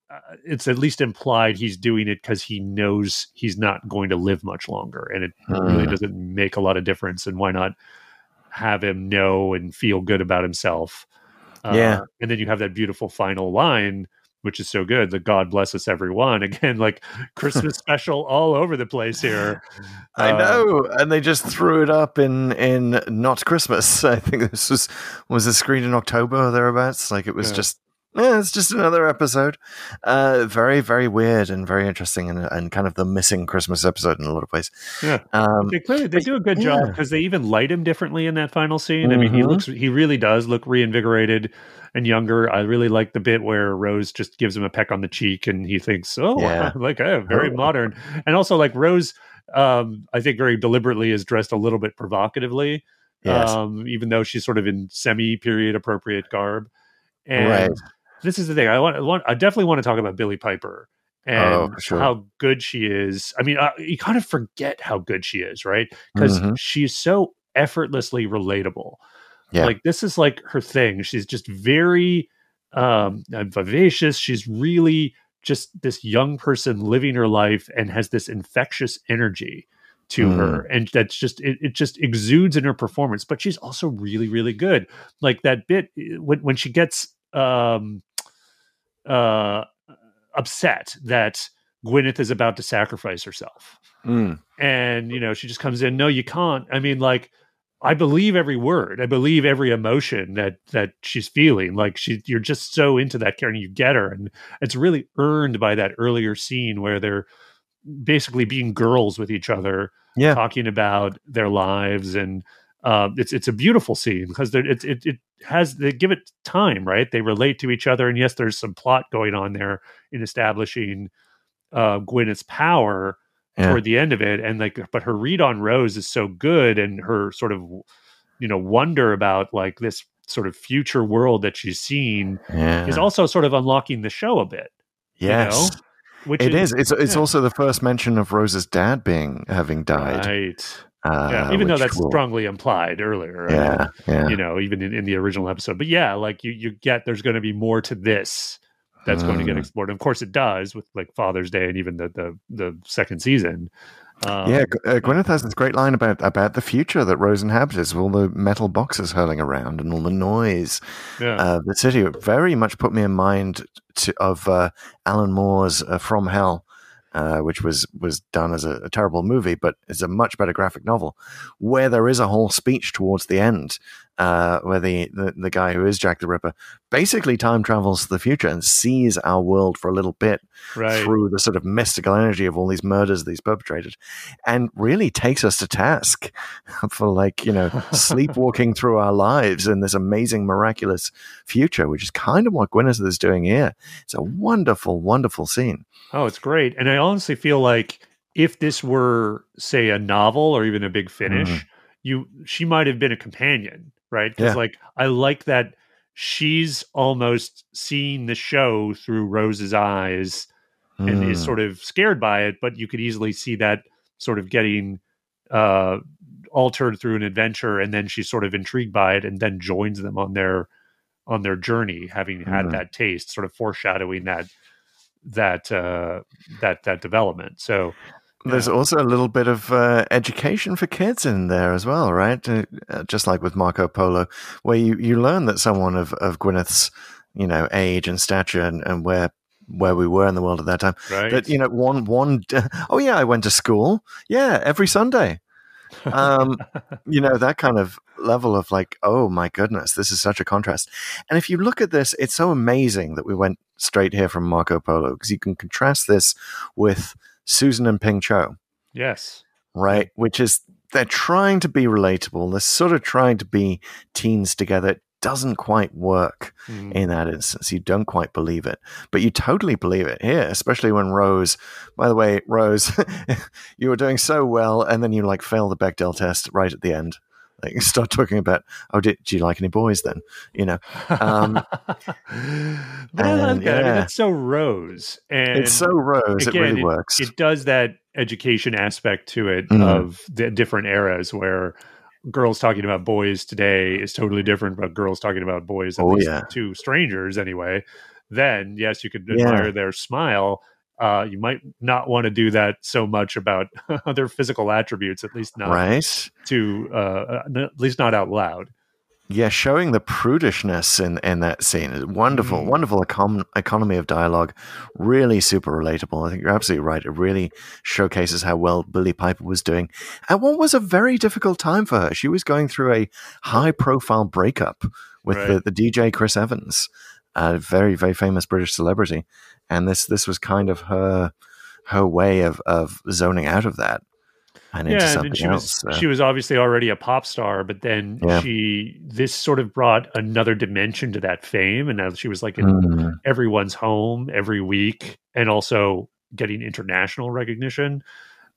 uh, it's at least implied he's doing it because he knows he's not going to live much longer, and it really Hmm. doesn't make a lot of difference. And why not have him know and feel good about himself? Uh, Yeah. and then you have that beautiful final line. Which is so good. The God bless us, everyone. Again, like Christmas special all over the place here. I Uh, know, and they just threw it up in in not Christmas. I think this was was it screened in October or thereabouts. Like it was Yeah. just yeah, it's just another episode. Uh, very very weird and very interesting, and and kind of the missing Christmas episode in a lot of ways. Yeah. Um, They clearly they do a good job yeah. because they even light him differently in that final scene. I mean, he Mhm. looks he really does look reinvigorated and younger. I really like the bit where Rose just gives him a peck on the cheek and he thinks, "Oh, Yeah. like oh, very Oh. modern." And also like Rose um I think very deliberately is dressed a little bit provocatively. yes. Um even though she's sort of in semi period appropriate garb. And Right. this is the thing. I want, I want I definitely want to talk about Billie Piper and Oh, sure. how good she is. I mean, uh, you kind of forget how good she is, right? Because Mhm. she's so effortlessly relatable. Yeah. Like this is like her thing. She's just very um uh, vivacious. She's really just this young person living her life and has this infectious energy to Mm. her and that's just it, it just exudes in her performance but she's also really really good like that bit uh, when when she gets um uh upset that Gwyneth is about to sacrifice herself Mm. and you know she just comes in no you can't i mean like i believe every word. I believe every emotion that that she's feeling. Like she you're just so into that character and you get her. And it's really earned by that earlier scene where they're basically being girls with each other Yeah. talking about their lives. And uh, it's it's a beautiful scene because it, it it has they give it time right? They relate to each other. And yes there's some plot going on there in establishing uh, Gwyneth's power Yeah. toward the end of it and like but her read on rose is so good and her sort of you know wonder about like this sort of future world that she's seen Yeah. is also sort of unlocking the show a bit yes. know? which It is. It's it's yeah. also the first mention of Rose's dad being having died. right Uh, yeah even though that's will- strongly implied earlier Yeah. Yeah. you know even in, in the original episode but yeah like you you get there's going to be more to this that's going to get Mm. explored and of course it does with like father's day and even the the, the second season um, yeah, uh, Gwyneth has this great line about about the future that Rose inhabits, with all the metal boxes hurling around and all the noise yeah of the city. It very much put me in mind to, of uh, Alan Moore's uh, From Hell, uh, which was was done as a, a terrible movie, but is a much better graphic novel, where there is a whole speech towards the end, uh, where the, the the guy who is Jack the Ripper basically time travels to the future and sees our world for a little bit right through the sort of mystical energy of all these murders these perpetrated and really takes us to task for like you know sleepwalking through our lives in this amazing miraculous future which is kind of what Gwyneth is doing here it's a wonderful wonderful scene Oh, it's great. And I honestly feel like if this were, say, a novel or even a big finish, Mhm. you she might have been a companion, right? Because Yeah. like I like that she's almost seeing the show through Rose's eyes and is Mm. sort of scared by it, but you could easily see that sort of getting uh altered through an adventure, and then she's sort of intrigued by it, and then joins them on their on their journey, having had Mhm. that taste, sort of foreshadowing that that uh, that that development. So There's also a little bit of uh, education for kids in there as well, right? Uh, uh, just like with Marco Polo, where you, you learn that someone of, of Gwyneth's, you know, age and stature and, and where where we were in the world at that time. right, That you know, one one. Oh yeah, I went to school. Yeah, every Sunday. Um, you know that kind of level of like, oh my goodness, this is such a contrast. And if you look at this, it's so amazing that we went straight here from Marco Polo because you can contrast this with Susan and Ping Cho yes, right? Which is they're trying to be relatable. They're sort of trying to be teens together. It doesn't quite work Mm. in that instance. You don't quite believe it, but you totally believe it here, especially when Rose. By the way, Rose, you were doing so well, and then you like fail the Bechdel test right at the end. Start talking about, oh, did, do you like any boys then? You know, um, but I love and, that. I mean, yeah. that's so Rose, and it's so Rose. again, it really works. It does that education aspect to it Mhm. of the different eras where girls talking about boys today is totally different from girls talking about boys at Oh, least yeah. to strangers anyway. Then yes, you could Yeah. admire their smile. Uh, you might not want to do that so much about other physical attributes, at least not right? to uh, at least not out loud. Yeah, showing the prudishness in, in that scene is wonderful, Mm. wonderful econ- economy of dialogue. Really super relatable. I think you're absolutely right. It really showcases how well Billie Piper was doing at what was a very difficult time for her. She was going through a high profile breakup with the, the DJ Chris Evans, a very, very famous British celebrity. And this this was kind of her her way of, of zoning out of that and into yeah, and something then she else. was so. she was obviously already a pop star, but then Yeah. she this sort of brought another dimension to that fame, and now she was like in Mm. everyone's home every week, and also getting international recognition.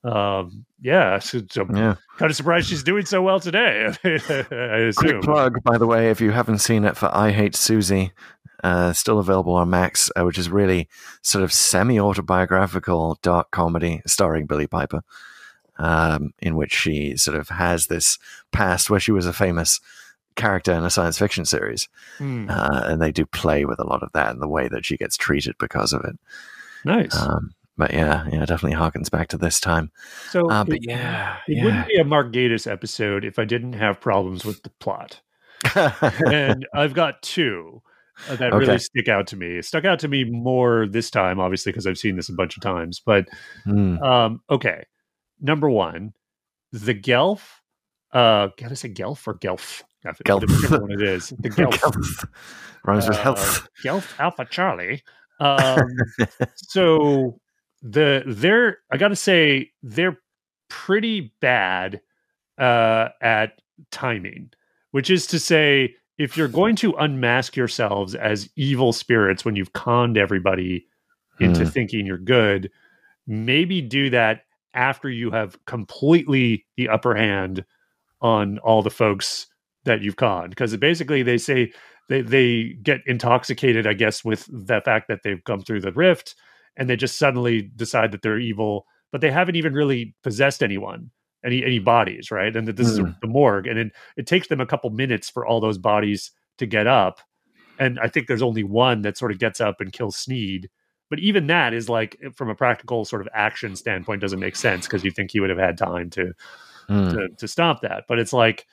Um, yeah, so, so yeah. kind of surprised she's doing so well today. I assume. Quick plug, by the way, if you haven't seen it for I Hate Suzie, uh, still available on Max, uh, which is really sort of semi autobiographical dark comedy starring Billie Piper, um, in which she sort of has this past where she was a famous character in a science fiction series. Hmm, Uh, and they do play with a lot of that and the way that she gets treated because of it. nice. Um, but yeah, yeah, definitely harkens back to this time. so, Uh, but it, yeah, it yeah. wouldn't be a Mark Gatiss episode if I didn't have problems with the plot. and I've got two that Okay. really stick out to me. It stuck out to me more this time, obviously, because I've seen this a bunch of times. But Hmm. um, okay, number one, the Gelf. Uh, gotta say Gelf or Gelf? Gelf. Whichever one it is. The Gelf. Health. Rhymes with Uh, health. Gelf Alpha Charlie. Um, so the they're I gotta say they're pretty bad uh, at timing, which is to say, if you're going to unmask yourselves as evil spirits when you've conned everybody into Hmm. thinking you're good, maybe do that after you have completely the upper hand on all the folks that you've conned. Because basically, they say they, they get intoxicated, I guess, with the fact that they've come through the rift and they just suddenly decide that they're evil, but they haven't even really possessed anyone, any any bodies, right? And that this is Hmm. the morgue, and it, it takes them a couple minutes for all those bodies to get up. And I think there's only one that sort of gets up and kills Sneed. But even that is like, from a practical sort of action standpoint, doesn't make sense because you think he would have had time to Hmm. to, to stop that. But it's like,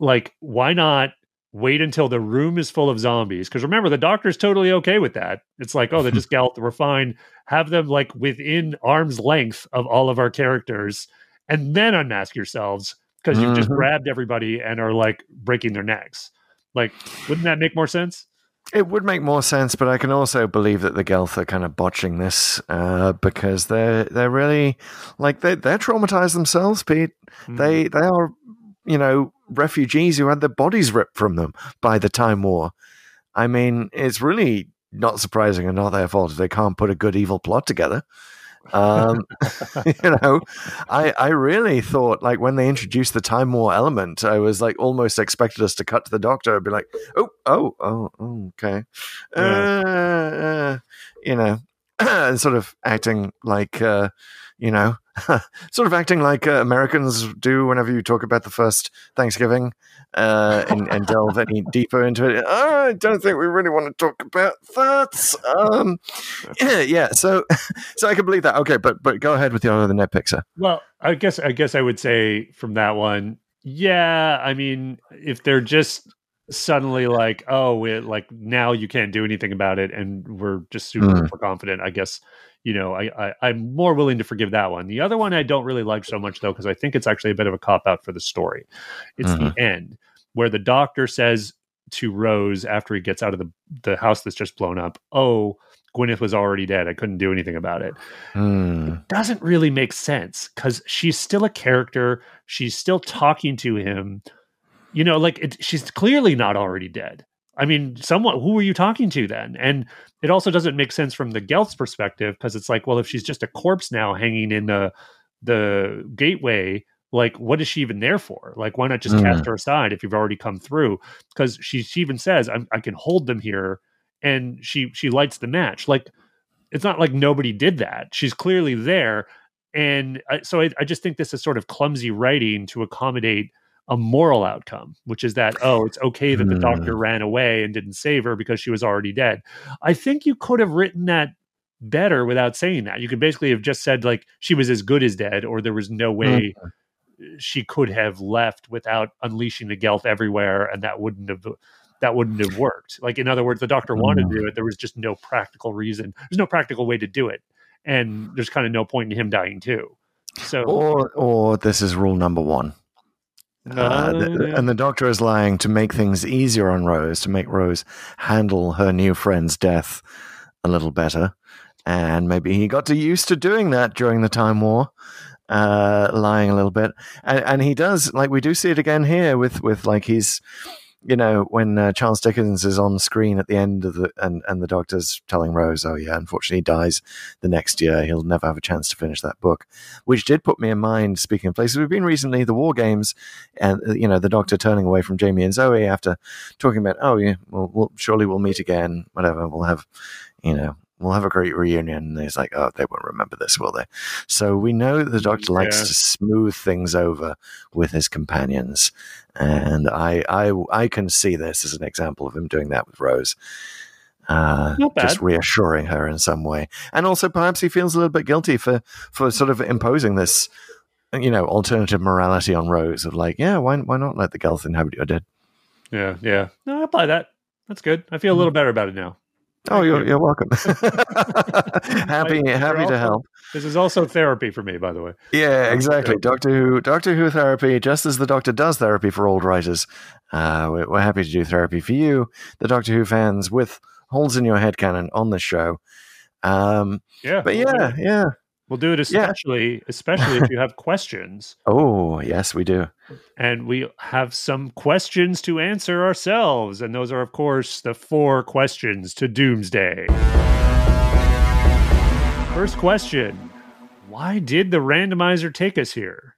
like why not wait until the room is full of zombies? Because remember, the doctor's totally okay with that. It's like, oh, they just galloped. We're fine. Have them like within arm's length of all of our characters, and then unmask yourselves because you've just Mhm. grabbed everybody and are like breaking their necks. Like, wouldn't that make more sense? It would make more sense, but I can also believe that the Gelth are kind of botching this uh, because they're they're really like they they're traumatized themselves, Pete. Hmm. They they are you know refugees who had their bodies ripped from them by the Time War. I mean, it's really not surprising and not their fault if they can't put a good evil plot together. Um, you know, I I really thought like when they introduced the Time War element, I was like almost expected us to cut to the Doctor and be like, oh oh oh, oh okay, uh, uh, you know, and sort of acting like uh, you know sort of acting like uh, Americans do whenever you talk about the first Thanksgiving uh, and, and delve any deeper into it. I don't think we really want to talk about that. Um, yeah, yeah. So, so I can believe that. Okay, but but go ahead with your other nitpicks. Well, I guess I guess I would say from that one, yeah. I mean, if they're just suddenly like, oh, it, like now you can't do anything about it, and we're just super Mm. confident. I guess you know, I, I I'm more willing to forgive that one. The other one I don't really like so much though, because I think it's actually a bit of a cop out for the story. It's Mhm. the end where the doctor says to Rose after he gets out of the the house that's just blown up, "Oh, Gwyneth was already dead. I couldn't do anything about it." Hmm. doesn't really make sense because she's still a character. She's still talking to him. You know, like it, she's clearly not already dead. I mean, someone who were you talking to then? And it also doesn't make sense from the Gelth's perspective because it's like, well, if she's just a corpse now hanging in the the gateway, like what is she even there for? Like, why not just Mm. cast her aside if you've already come through? Because she, she even says, I'm, I can hold them here, and she she lights the match. Like, it's not like nobody did that. She's clearly there, and I, so I, I just think this is sort of clumsy writing to accommodate a moral outcome, which is that oh, it's okay that the Hmm. doctor ran away and didn't save her because she was already dead. I think you could have written that better without saying that. You could basically have just said like she was as good as dead, or there was no hmm. way uh, she could have left without unleashing the Gelf everywhere, and that wouldn't have that wouldn't have worked. Like in other words, the doctor wanted to hmm. do it. There was just no practical reason. There's no practical way to do it, and there's kind of no point in him dying too. So Or or this is rule number one. Uh, the- Uh, and the doctor is lying to make things easier on Rose, to make Rose handle her new friend's death a little better. And maybe he got to used to doing that during the Time War, uh, lying a little bit. And, and he does, like, we do see it again here with, with like, he's, you know, when uh, Charles Dickens is on screen at the end of the, and, and the doctor's telling Rose, oh, yeah, unfortunately he dies the next year. He'll never have a chance to finish that book, which did put me in mind, speaking of places, we've been recently, the War Games, and uh, you know the doctor turning away from Jamie and Zoe after talking about oh yeah well, we'll surely we'll meet again whatever we'll have you know we'll have a great reunion and he's like oh they won't remember this will they so we know the doctor likes to smooth things over with his companions and I I I can see this as an example of him doing that with Rose uh, just reassuring her in some way, and also perhaps he feels a little bit guilty for for sort of imposing this you know, alternative morality on Rose of like, yeah, why why not let the Gelth inhabit your dead? yeah, yeah. No, I buy that. That's good. I feel a little better about it now. Oh, you're you. you're welcome. happy You're happy to also- help. This is also therapy for me, by the way. Yeah, exactly. Doctor Who, Doctor Who therapy, just as the Doctor does therapy for old writers. Uh, we're, we're happy to do therapy for you, the Doctor Who fans, with holes in your headcanon on the show. Um, Yeah, but yeah, yeah. We'll do it Yeah. especially, especially if you have questions. Oh, yes, we do. and we have some questions to answer ourselves. And those are, of course, the four questions to Doomsday. First question Why did the randomizer take us here?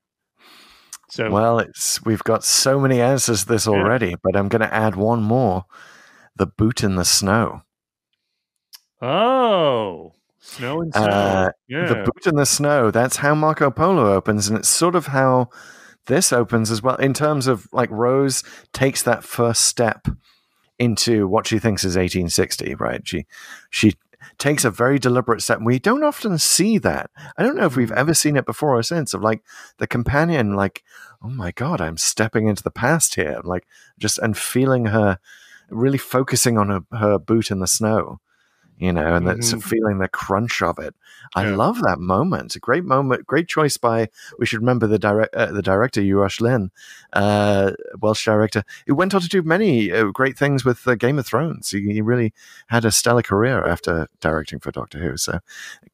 So, Well, it's we've got so many answers to this Yeah. already, but I'm going to add one more: the boot in the snow. oh, snow and snow. Uh, yeah. The boot in the snow. That's how Marco Polo opens, and it's sort of how this opens as well. In terms of like Rose takes that first step into what she thinks is 1860. Right? She she takes a very deliberate step. We don't often see that. I don't know if we've ever seen it before or since. Of like the companion, like, oh my god, I'm stepping into the past here. Like just and feeling her really focusing on her, her boot in the snow you know, and that's Mhm. feeling the crunch of it. I Yeah. love that moment. A great moment, great choice by. We should remember the direct, uh, the director Euros Lyn, uh, Welsh director, who went on to do many uh, great things with uh, Game of Thrones. He, he really had a stellar career after directing for Doctor Who. So,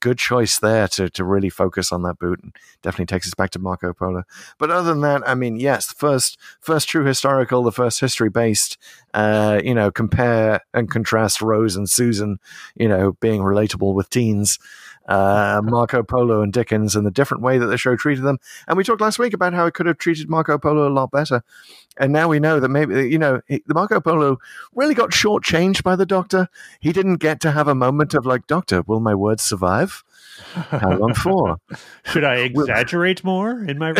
good choice there to to really focus on that boot and definitely takes us back to Marco Polo. But other than that, I mean, yes, first first true historical, the first history based. Uh, you know, compare and contrast Rose and Susan you know, being relatable with teens. Uh, Marco Polo and Dickens and the different way that the show treated them. And we talked last week about how it could have treated Marco Polo a lot better. And now we know that maybe, you know, he, the Marco Polo really got shortchanged by the doctor. He didn't get to have a moment of like, Doctor, will my words survive? How long for? Should I exaggerate more in my?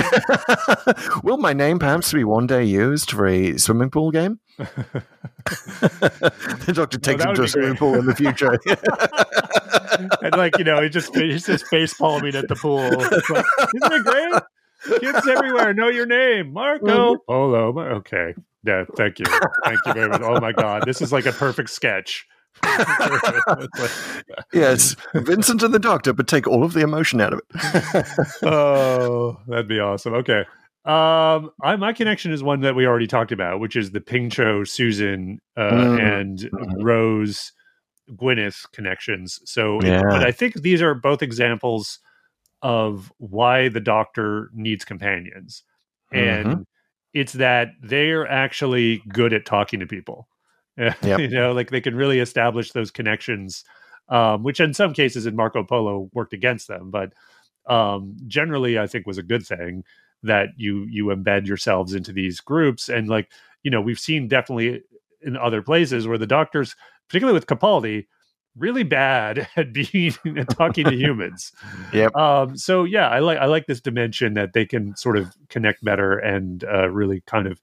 will my name perhaps be one day used for a swimming pool game? The doctor takes that him to a swimming pool in the future. and like you know, he just he's just face palming at the pool. Like, Isn't it great? Kids everywhere know your name, Marco mm-hmm. Polo. Mar- Okay, yeah, thank you, thank you very much. Oh my god, this is like a perfect sketch. Yes, Vincent and the doctor, but take all of the emotion out of it. oh, that'd be awesome. Okay. Um, I, my connection is one that we already talked about, which is the Ping Cho, Susan, uh, Mm. and Mhm. Rose, Gwyneth connections. So, it- Yeah. but I think these are both examples of why the Doctor needs companions, and Mhm. it's that they're actually good at talking to people. Yep. you know, like they can really establish those connections, um, which in some cases in Marco Polo worked against them, but um, generally I think was a good thing that you you embed yourselves into these groups and like you know we've seen definitely in other places where the doctors, particularly with Capaldi, really bad at being at talking to humans. Yep. Um, so yeah, I like I like this dimension that they can sort of connect better and uh, really kind of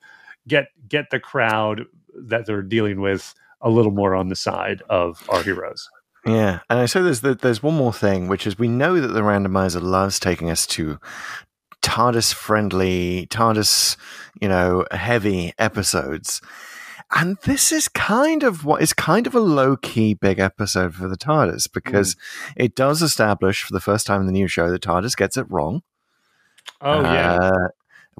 get get the crowd that they're dealing with a little more on the side of our heroes. Yeah, and I say there's there's one more thing, which is we know that the randomizer loves taking us to TARDIS friendly, TARDIS, you know, heavy episodes. And this is kind of what is kind of a low key big episode for the TARDIS because it does establish for the first time in the new show that TARDIS gets it wrong. Oh yeah, Uh,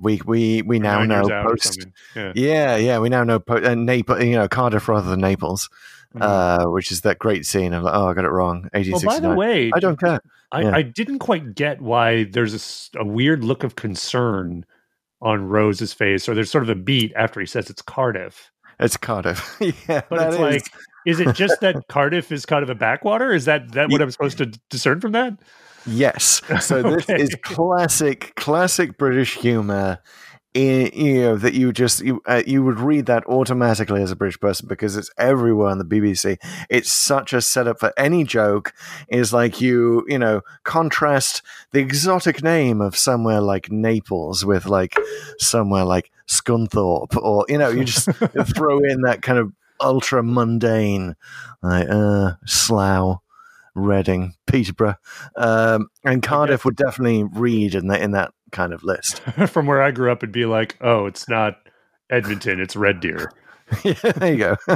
we we we now know years out or post. Yeah. Yeah, yeah, we now know po- uh, Naples, you know, Cardiff rather than Naples, Mhm. uh, which is that great scene of like, oh, I got it wrong. well, by the way, I don't care. I, Yeah. I didn't quite get why there's a weird look of concern on Rose's face, or there's sort of a beat after he says it's Cardiff. It's Cardiff. yeah, But it's is- like, is it just that Cardiff is kind of a backwater? Is that that what I'm supposed to discern from that? yes. So this is classic, classic British humor. In, you know that you just you uh, you would read that automatically as a British person because it's everywhere on the BBC. It's such a setup for any joke. Is like you you know contrast the exotic name of somewhere like Naples with like somewhere like Scunthorpe, or you know you just throw in that kind of ultra mundane like uh Slough. Reading, Peterborough, um, and Cardiff would definitely read in that in that kind of list. from where I grew up, it'd be like, oh, it's not Edmonton, it's Red Deer. yeah, there you go.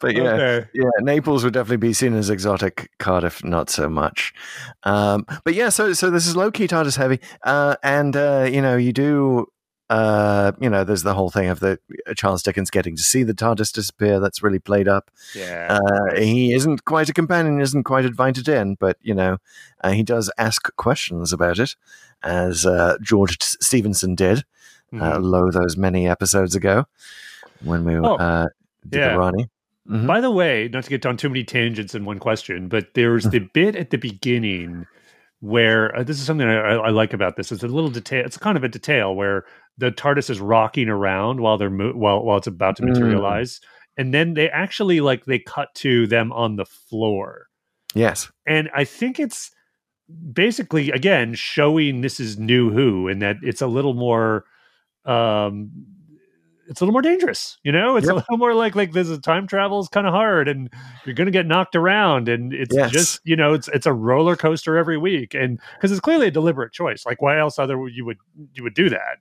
but yeah, Okay. yeah, Naples would definitely be seen as exotic. Cardiff, not so much. Um, but yeah, so so this is low key TARDIS heavy, uh, and uh, you know you do. Uh, you know, there's the whole thing of the uh, Charles Dickens getting to see the TARDIS disappear. That's really played up. Yeah. Uh, he isn't quite a companion, isn't quite invited in, but you know, uh, he does ask questions about it, as uh, George Stephenson did, uh, Mhm. lo those many episodes ago when we Oh, uh, did yeah. the Rani. Mhm. By the way, not to get on too many tangents in one question, but there's the bit at the beginning where uh, this is something I, I like about this. It's a little detail. It's kind of a detail where the TARDIS is rocking around while they're mo- while while it's about to Mm. materialize, and then they actually like they cut to them on the floor, Yes, and I think it's basically again showing this is new Who, and that it's a little more. um it's a little more dangerous, you know. It's a little more like like this is time travel is kind of hard, and you're going to get knocked around, and it's Yes. just you know it's it's a roller coaster every week, and because it's clearly a deliberate choice. Like why else other you would you would do that?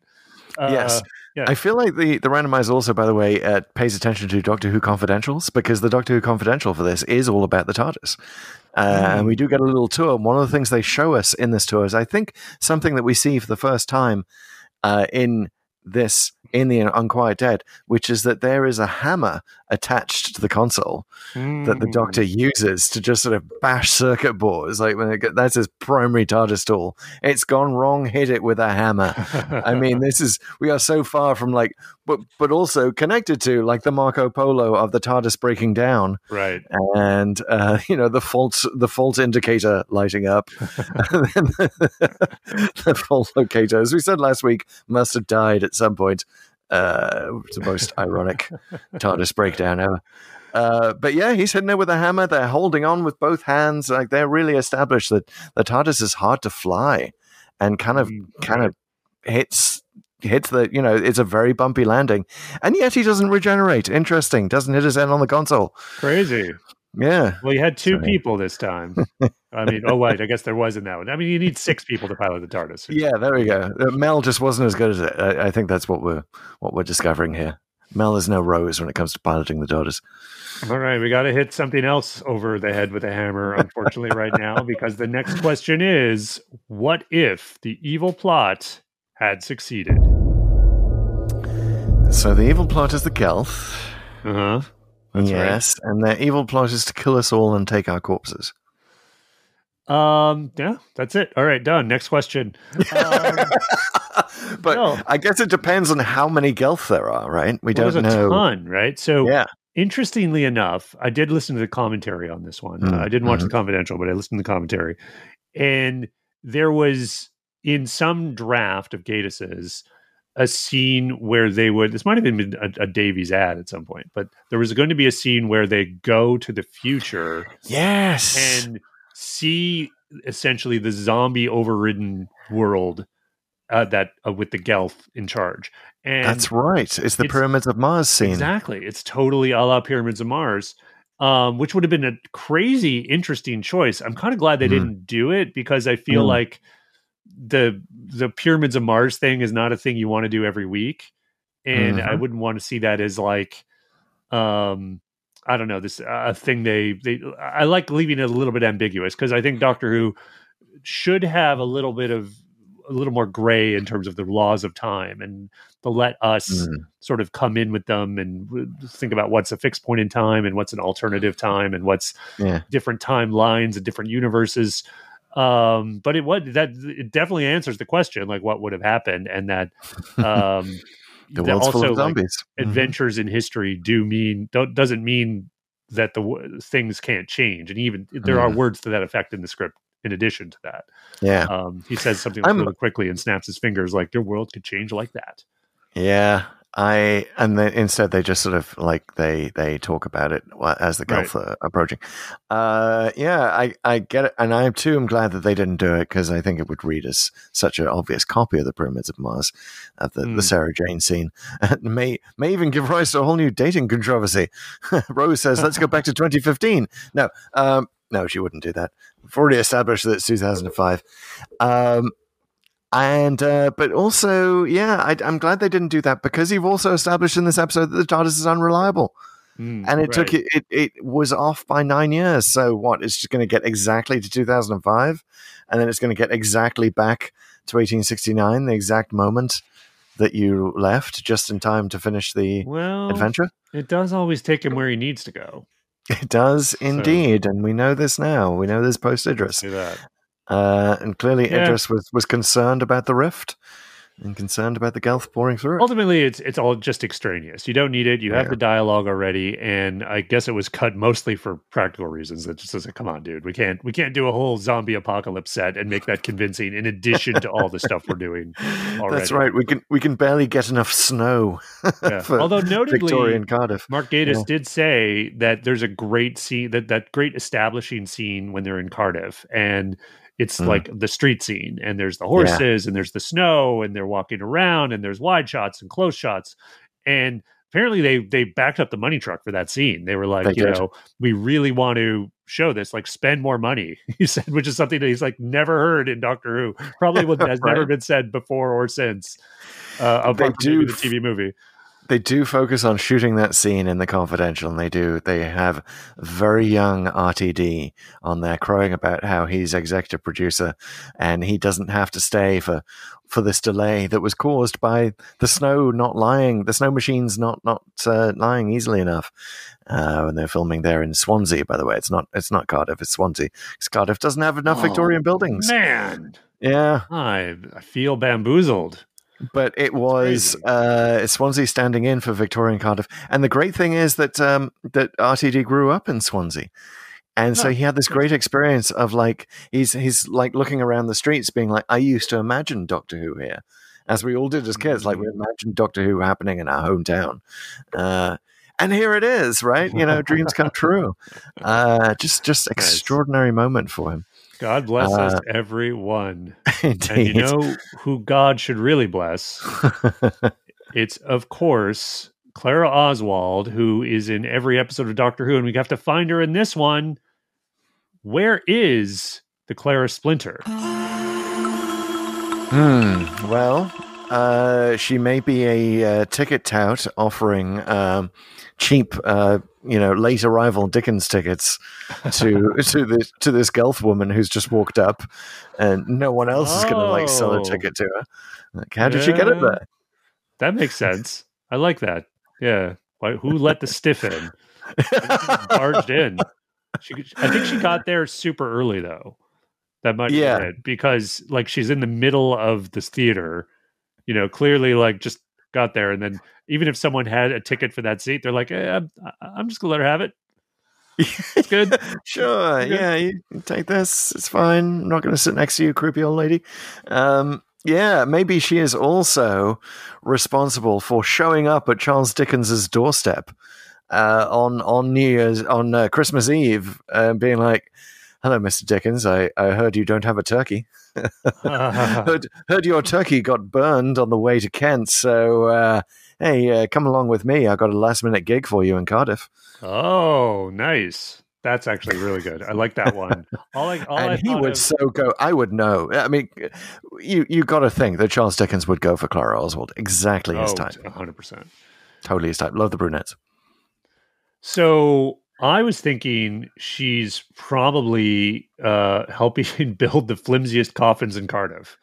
Uh, yes. yeah. I feel like the the randomizer also, by the way, uh, pays attention to Doctor Who confidentials because the Doctor Who confidential for this is all about the TARDIS. Uh, And we do get a little tour. One of the things they show us in this tour is, I think, something that we see for the first time uh, in this in the Unquiet Dead, which is that there is a hammer attached to the console that the Mm. Doctor uses to just sort of bash circuit boards. Like when it that's his primary TARDIS tool. It's gone wrong. Hit it with a hammer. I mean, this is we are so far from like, but but also connected to like the Marco Polo of the TARDIS breaking down right. and uh, you know the fault the fault indicator lighting up. And the fault locator, as we said last week, must have died at some point. Uh, it's the most ironic TARDIS breakdown ever. Uh, but yeah, he's hitting it with a hammer. They're holding on with both hands. Like they're really established that the TARDIS is hard to fly, and kind of Mm, kind of hits hits the you know it's a very bumpy landing, and yet he doesn't regenerate. Interesting. Doesn't hit his end on the console. Crazy. Yeah. Well, you had two Sorry. people this time. I mean, oh wait, I guess there wasn't that one. I mean, you need six people to pilot the TARDIS. Yeah, there we go. Uh, Mel just wasn't as good as it. I, I think that's what we're what we're discovering here. Mel is no Rose when it comes to piloting the TARDIS. All right, we got to hit something else over the head with a hammer, unfortunately, right now, because the next question is what if the evil plot had succeeded? So the evil plot is the Gelth. Uh huh. That's right. yes, and their evil plot is to kill us all and take our corpses. Um, yeah, that's it. All right, done. Next question. Um, But No. I guess it depends on how many Gelth there are, right? We well, don't there's a know. ton, right? So, Yeah. interestingly enough, I did listen to the commentary on this one. Mm, Uh, I didn't watch mhm. the confidential, but I listened to the commentary. And there was in some draft of Gatus's a scene where they would this might have been a, a Davies ad at some point, but there was going to be a scene where they go to the future Yes. and see essentially the zombie overridden world uh, that uh, with the Gelth in charge. And That's right. It's the it's- Pyramids of Mars scene. Exactly. It's totally a la Pyramids of Mars, um, which would have been a crazy, interesting choice. I'm kind of glad they Mm. didn't do it because I feel Mm. like the the Pyramids of Mars thing is not a thing you want to do every week, and I Mhm. wouldn't want to see that as like, um, I don't know, this a thing they they. I like leaving it a little bit ambiguous because I think Doctor Who should have a little bit of a little more gray in terms of the laws of time and to let us Mm. sort of come in with them and think about what's a fixed point in time and what's an alternative time and what's Yeah. different timelines and different universes um but it what that it definitely answers the question like what would have happened and that um The world's full of like, zombies. Mhm. adventures in history do mean don't doesn't mean that the w- things can't change and even there are Mm. words to that effect in the script in addition to that Yeah. um he says something like really quickly and snaps his fingers like your world could change like that Yeah, I and then instead they just sort of like they they talk about it as the Right. Gelth are approaching. Uh, yeah, I I get it, and I too am glad that they didn't do it because I think it would read as such an obvious copy of the Pyramids of Mars, of the, Mm. the Sarah Jane scene, and may may even give rise to a whole new dating controversy. Rose says, "Let's go back to 2015." No, um, no, she wouldn't do that. We've already established that it's 2005. Um, and uh, but also, yeah, I, I'm glad they didn't do that because you've also established in this episode that the TARDIS is unreliable, Mm, and it took it, it it was off by nine years. So what? It's just going to get exactly to 2005, and then it's going to get exactly back to 1869, the exact moment that you left, just in time to finish the well adventure. it does always take him where he needs to go It does indeed, and we know this now. We know this post Idris. Uh, and clearly, Yeah. Idris was, was concerned about the rift and concerned about the Gelth pouring through it. ultimately it's it's all just extraneous you don't need it you have Yeah. the dialogue already and i guess it was cut mostly for practical reasons that just doesn't come on dude we can't we can't do a whole zombie apocalypse set and make that convincing in addition to all the stuff we're doing That's right. We can we can barely get enough snow Yeah. although notably Victorian Cardiff. Mark Gatiss Yeah. did say that there's a great scene that that great establishing scene when they're in Cardiff and it's Mm. like the street scene and there's the horses and there's the snow and they're walking around and there's wide shots and close shots and apparently they they backed up the money truck for that scene they were like They you did. know we really want to show this like spend more money he said which is something that he's like never heard in doctor who probably would- has never been said before or since uh apart do the tv movie they do focus on shooting that scene in the confidential and they do. They have very young rtd on there crowing about how he's executive producer and he doesn't have to stay for for this delay that was caused by the snow not lying the snow machines not not uh, lying easily enough. Uh, when they're filming there in swansea by the way. It's not it's not cardiff it's swansea. Because cardiff doesn't have enough Oh, victorian buildings. Man, yeah. I, I feel bamboozled. But it was uh, Swansea standing in for Victorian Cardiff. And the great thing is that um, that RTD grew up in Swansea. And so he had this great experience of like he's he's like looking around the streets, being like, I used to imagine Doctor Who here, as we all did as kids. Like we Mm-hmm. imagined Doctor Who happening in our hometown, uh, and here it is, right? You know, dreams come true. Uh, just just extraordinary moment for him. God bless us, Uh, everyone. Indeed. And you know who God should really bless? It's, of course, Clara Oswald, who is in every episode of Doctor Who, and we have to find her in this one. Where is the Clara Splinter? Hmm. Well, uh, she may be a uh, ticket tout offering um, cheap, uh, you know, late arrival Dickens tickets to to this to this Gelth woman who's just walked up, and no one else is going to like sell a Oh. ticket to her. Like, how did she get it there? That makes sense. I like that. Yeah. Why, who let the stiff in? Barged in. She, I think she got there super early though. That might Yeah. be it because like she's in the middle of this theater. You know, clearly like just got there, and then even if someone had a ticket for that seat, they're like, eh, I'm, I'm just gonna let her have it. It's good. sure, Okay. yeah, you take this. It's fine. I'm not going to sit next to you, creepy old lady. Um, yeah, maybe she is also responsible for showing up at Charles Dickens's doorstep uh, on on New Year's on uh, Christmas Eve, uh, being like, "Hello, Mister Dickens. I, I heard you don't have a turkey. heard heard your turkey got burned on the way to Kent. So uh, hey, uh, come along with me. I got a last minute gig for you in Cardiff." oh, nice. That's actually really good. I like that one. All I, all I and he would of- so go. I would know. I mean, you you got to think that Charles Dickens would go for Clara Oswald. Exactly his oh, type. 100%. Totally his type. Love the brunettes. So I was thinking she's probably uh, helping build the flimsiest coffins in Cardiff.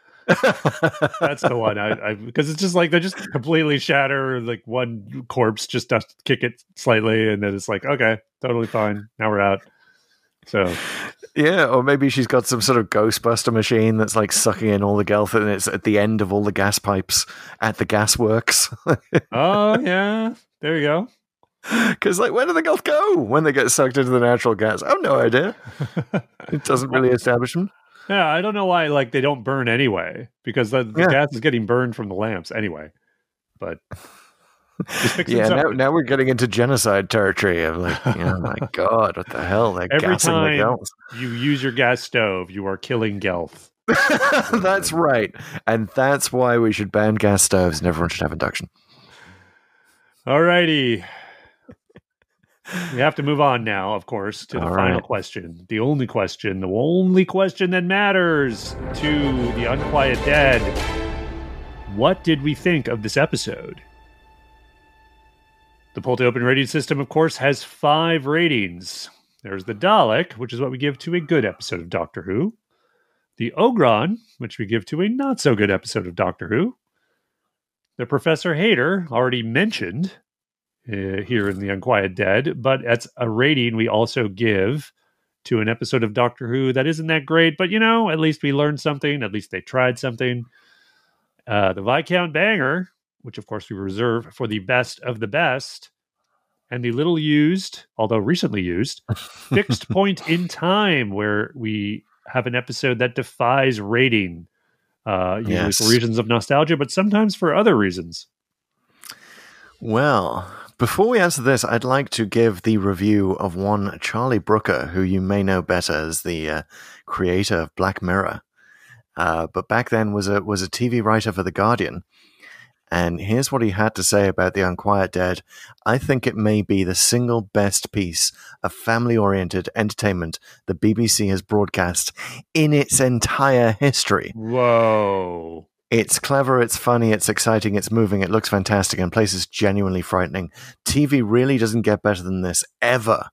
That's the one I, I because it's just like they just completely shatter. Like one corpse just does kick it slightly, and then it's like okay, totally fine. Now we're out. So yeah, or maybe she's got some sort of Ghostbuster machine that's like sucking in all the gelth, and it's at the end of all the gas pipes at the gas works. oh yeah, there you go. Because like, where do the gelth go when they get sucked into the natural gas? I have no idea. It doesn't really establish them. Yeah, I don't know why like they don't burn anyway because the, the Yeah. gas is getting burned from the lamps anyway. But Yeah, now, now we're getting into genocide territory of like, you know, my God, what the hell? They're Every time- the you use your gas stove, you are killing Gelth. that's right. And that's why we should ban gas stoves and everyone should have induction. Alrighty. We have to move on now, of course, to the All final right. question. The only question, the only question that matters to the Unquiet Dead. What did we think of this episode? The Pull to Open rating system, of course, has five ratings. There's the Dalek, which is what we give to a good episode of Doctor Who. The Ogron, which we give to a not so good episode of Doctor Who. The Professor Hayter, already mentioned, uh, here in the Unquiet Dead, but that's a rating we also give to an episode of Doctor Who that isn't that great, but you know, at least we learned something, at least they tried something. Uh, the Viscount Banger, which of course we reserve for the best of the best, and the little used, although recently used, fixed point in time, where we have an episode that defies rating, uh, usually Yes. for reasons of nostalgia, but sometimes for other reasons. Well, before we answer this, I'd like to give the review of one Charlie Brooker, who you may know better as the uh, creator of Black Mirror, uh, but back then was a was a TV writer for The Guardian. And here's what he had to say about The Unquiet Dead. I think it may be the single best piece of family oriented entertainment the BBC has broadcast in its entire history. Whoa. It's clever, it's funny, it's exciting, it's moving, it looks fantastic, and places genuinely frightening. TV really doesn't get better than this ever.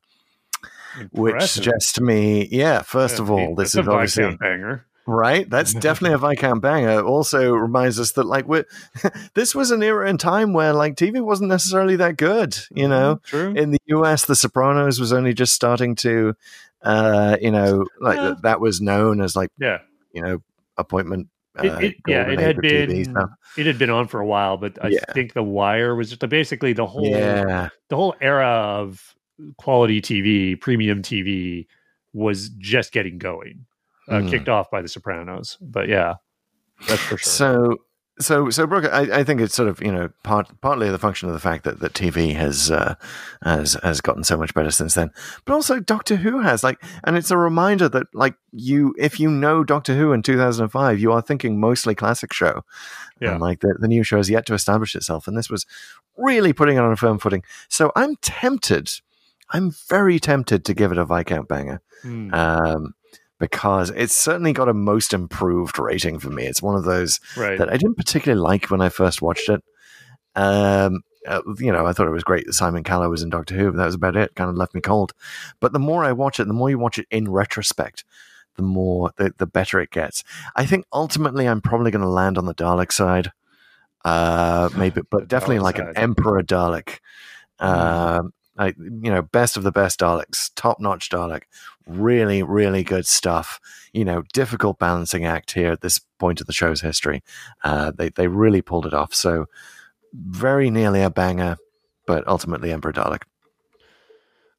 Which suggests to me, yeah, first of all, this is a obviously banger. Right, that's definitely a Viscount banger. Also reminds us that like we this was an era in time where like TV wasn't necessarily that good. You know, True. in the US, The Sopranos was only just starting to, uh, you know, like Yeah. that was known as like yeah. you know appointment. Uh, It, it, yeah, it had of TV been it had been on for a while, but I Yeah. think The Wire was just basically the whole Yeah, the whole era of quality TV, premium TV was just getting going, uh, Mm. kicked off by The Sopranos. But yeah, that's for sure. So, so, so, Brooke, I, I think it's sort of you know part partly the function of the fact that, that TV has uh, has has gotten so much better since then, but also Doctor Who has like, and it's a reminder that like you, if you know Doctor Who in two thousand and five, you are thinking mostly classic show, Yeah. and like the the new show has yet to establish itself, and this was really putting it on a firm footing. So I'm tempted, I'm very tempted to give it a Viscount banger Hmm. um, because it's certainly got a most improved rating for me. It's one of those right. that I didn't particularly like when I first watched it. Um, uh, you know, I thought it was great that Simon Callow was in Doctor Who, but that was about it. Kind of left me cold. But the more I watch it, the more you watch it in retrospect, the more the, the better it gets. I think ultimately, I'm probably going to land on the Dalek side. Uh, maybe, but definitely like an. Emperor Dalek. Um, I, you know, best of the best Daleks, top notch Dalek, really, really good stuff. You know, difficult balancing act here at this point of the show's history. Uh, they they really pulled it off. So very nearly a banger, but ultimately Emperor Dalek.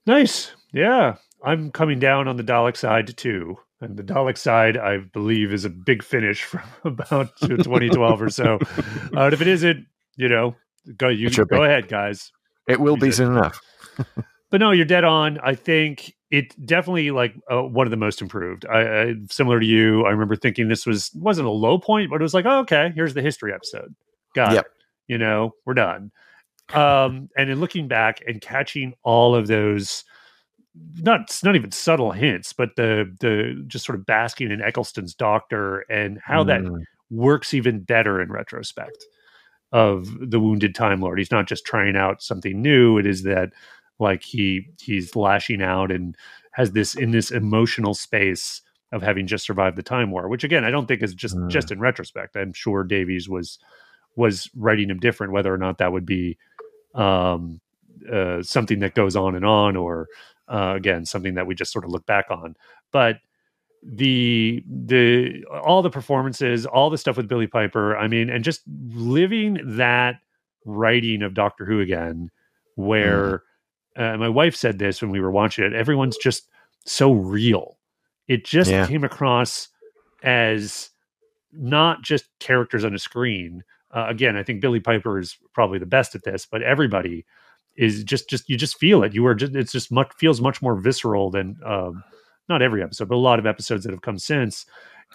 Nice. Yeah. I'm coming down on the Dalek side too. And the Dalek side, I believe, is a big finish from about 2012 or so. Uh, if it isn't, you know, go you go ahead, guys. It will be soon enough. But no, you're dead on. I think it definitely like uh, one of the most improved. I, I similar to you. I remember thinking this was wasn't a low point, but it was like, oh, okay, here's the history episode. Got Yep. it. You know, we're done. Um, and in looking back and catching all of those, not not even subtle hints, but the the just sort of basking in Eccleston's doctor and how that Mm, works even better in retrospect of the wounded time lord he's not just trying out something new it is that like he he's lashing out and has this in this emotional space of having just survived the time war which again i don't think is just Mm. just in retrospect. I'm sure davies was was writing him different whether or not that would be um uh, something that goes on and on or uh, again something that we just sort of look back on. But the the all the performances all the stuff with billie piper i mean and just living that writing of doctor who again where uh, my wife said this when we were watching it everyone's just so real it just Yeah. came across as not just characters on a screen uh, again i think billie piper is probably the best at this but everybody is just just you just feel it you are just it's just much feels much more visceral than um not every episode but a lot of episodes that have come since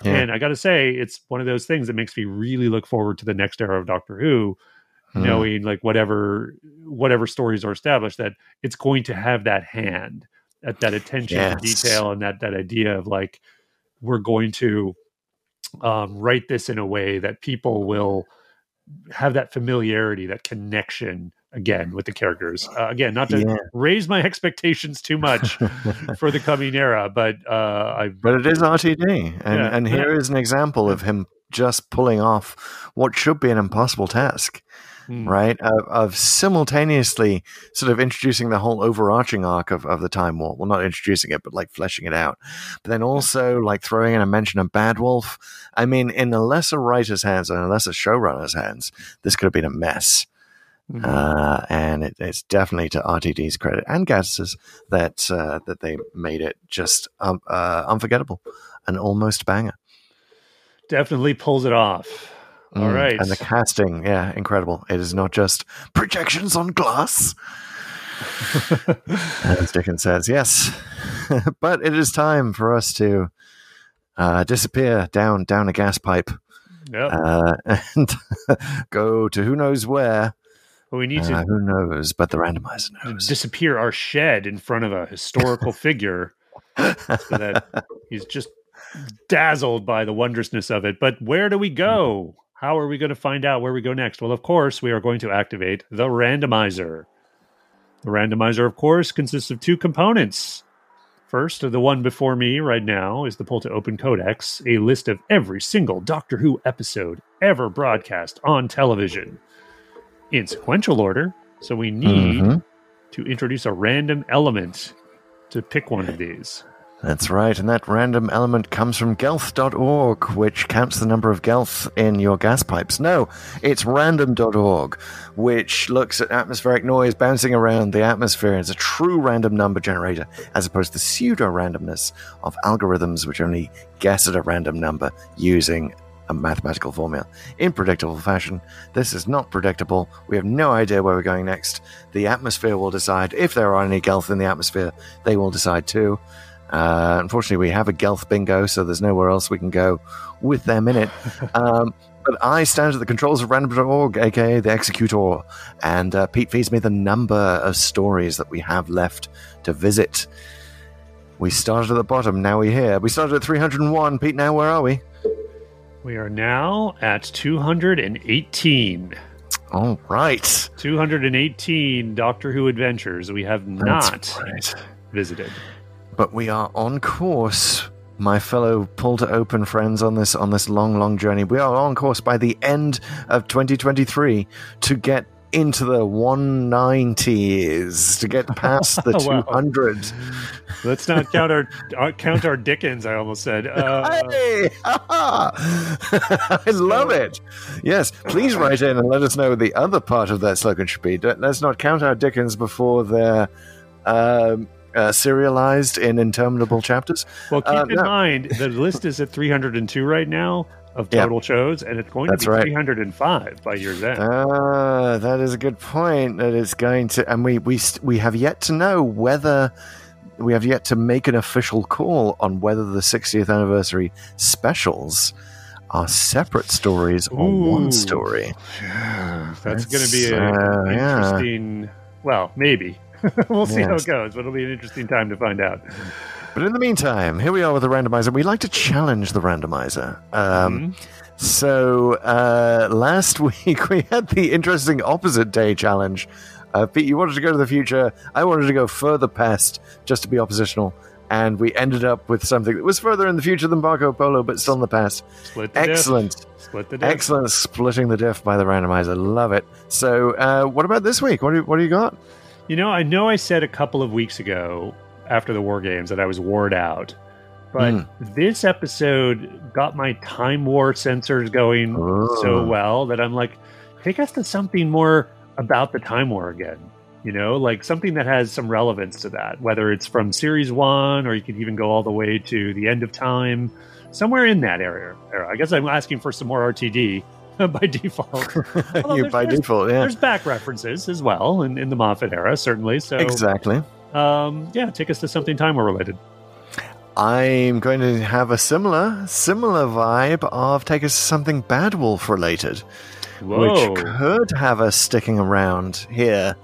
Yeah. and i gotta say it's one of those things that makes me really look forward to the next era of doctor who mm. knowing like whatever whatever stories are established that it's going to have that hand at that attention to detail and that that idea of like we're going to um, write this in a way that people will have that familiarity that connection again with the characters uh, again not to Yeah. raise my expectations too much for the coming era but uh i But it is RTD, and Yeah, and yeah. here is an example of him just pulling off what should be an impossible task, Hmm. right? Of, of simultaneously sort of introducing the whole overarching arc of, of the Time War. Well, not introducing it, but like fleshing it out. But then also like throwing in a mention of Bad Wolf. I mean, in a lesser writer's hands and a lesser showrunner's hands, this could have been a mess. Mhm. Uh, and it, it's definitely to RTD's credit and Gatiss's that uh, that they made it just um, uh, unforgettable, an almost banger. definitely pulls it off all Mm, right and the casting, yeah, incredible. It is not just projections on glass, as Dickens says. Yes, but it is time for us to uh, disappear down down a gas pipe yep. uh, and go to who knows where. But we need to Uh, who knows? But the randomizer knows. disappear our shed in front of a historical figure so that he's just dazzled by the wondrousness of it. But where do we go? How are we going to find out where we go next? Well, of course, we are going to activate the randomizer. The randomizer, of course, consists of two components. First, the one before me right now is the Pull to Open Codex, a list of every single Doctor Who episode ever broadcast on television in sequential order. So we need Mhm. to introduce a random element to pick one of these. That's right, and that random element comes from gelth.org, which counts the number of gelth in your gas pipes. No, it's random.org, which looks at atmospheric noise bouncing around the atmosphere. It's a true random number generator, as opposed to the pseudo randomness of algorithms which only guess at a random number using a mathematical formula in predictable fashion. This is not predictable. We have no idea where we're going next. The atmosphere will decide if there are any gelth in the atmosphere. They will decide too. Uh, unfortunately, we have a Gelth bingo, so there's nowhere else we can go with them in it. Um, but I stand at the controls of random.org, aka the executor, and uh, Pete feeds me the number of stories that we have left to visit. We started at the bottom, now we're here. We started at 301. Pete, now where are we? We are now at 218. All right. 218 Doctor Who adventures we have not right. visited. But we are on course, my fellow pull to open friends on this on this long, long journey. We are on course by the end of 2023 to get into the 190s, to get past the Wow. 200. Let's not count our uh, count our Dickens. I almost said. Uh, Hey! I love it. Yes, please write in and let us know the other part of that slogan should be. Let's not count our Dickens before they're um, uh, serialized in interminable chapters. well, keep Uh, in no. mind the list is at 302 right now of Yeah. total shows, and it's going That's to be right. 305 by year's end. Ah, that is a good point. That it's going to, and we we we have yet to know whether we have yet to make an official call on whether the 60th anniversary specials are separate stories or Ooh. one story. That's going to be That's, uh, yeah. interesting. Well, maybe we'll see how it goes, but it'll be an interesting time to find out. But in the meantime, here we are with the randomizer. We like to challenge the randomizer. Um, So uh, last week we had the interesting opposite day challenge. Uh, Pete, you wanted to go to the future. I wanted to go further past just to be oppositional. And we ended up with something that was further in the future than Marco Polo, but still in the past. Split the diff. Excellent. Split the diff. Excellent splitting the diff by the randomizer. Love it. So, uh, what about this week? What do you, what do you got? You know, I know I said a couple of weeks ago after the War Games that I was wore out, but Mm. this episode got my Time War sensors going so Oh. well that I'm like, take us to something more about the Time War again. You know, like something that has some relevance to that, whether it's from series one or you could even go all the way to the end of time, somewhere in that area. era. I guess I'm asking for some more RTD by default. You there's- by there's- default, yeah. There's back references as well in, in the Moffat era, certainly. So, Exactly. um, yeah, take us to something Time War related. I'm going to have a similar similar vibe of take us to something Bad Wolf related, Whoa. which could have us sticking around here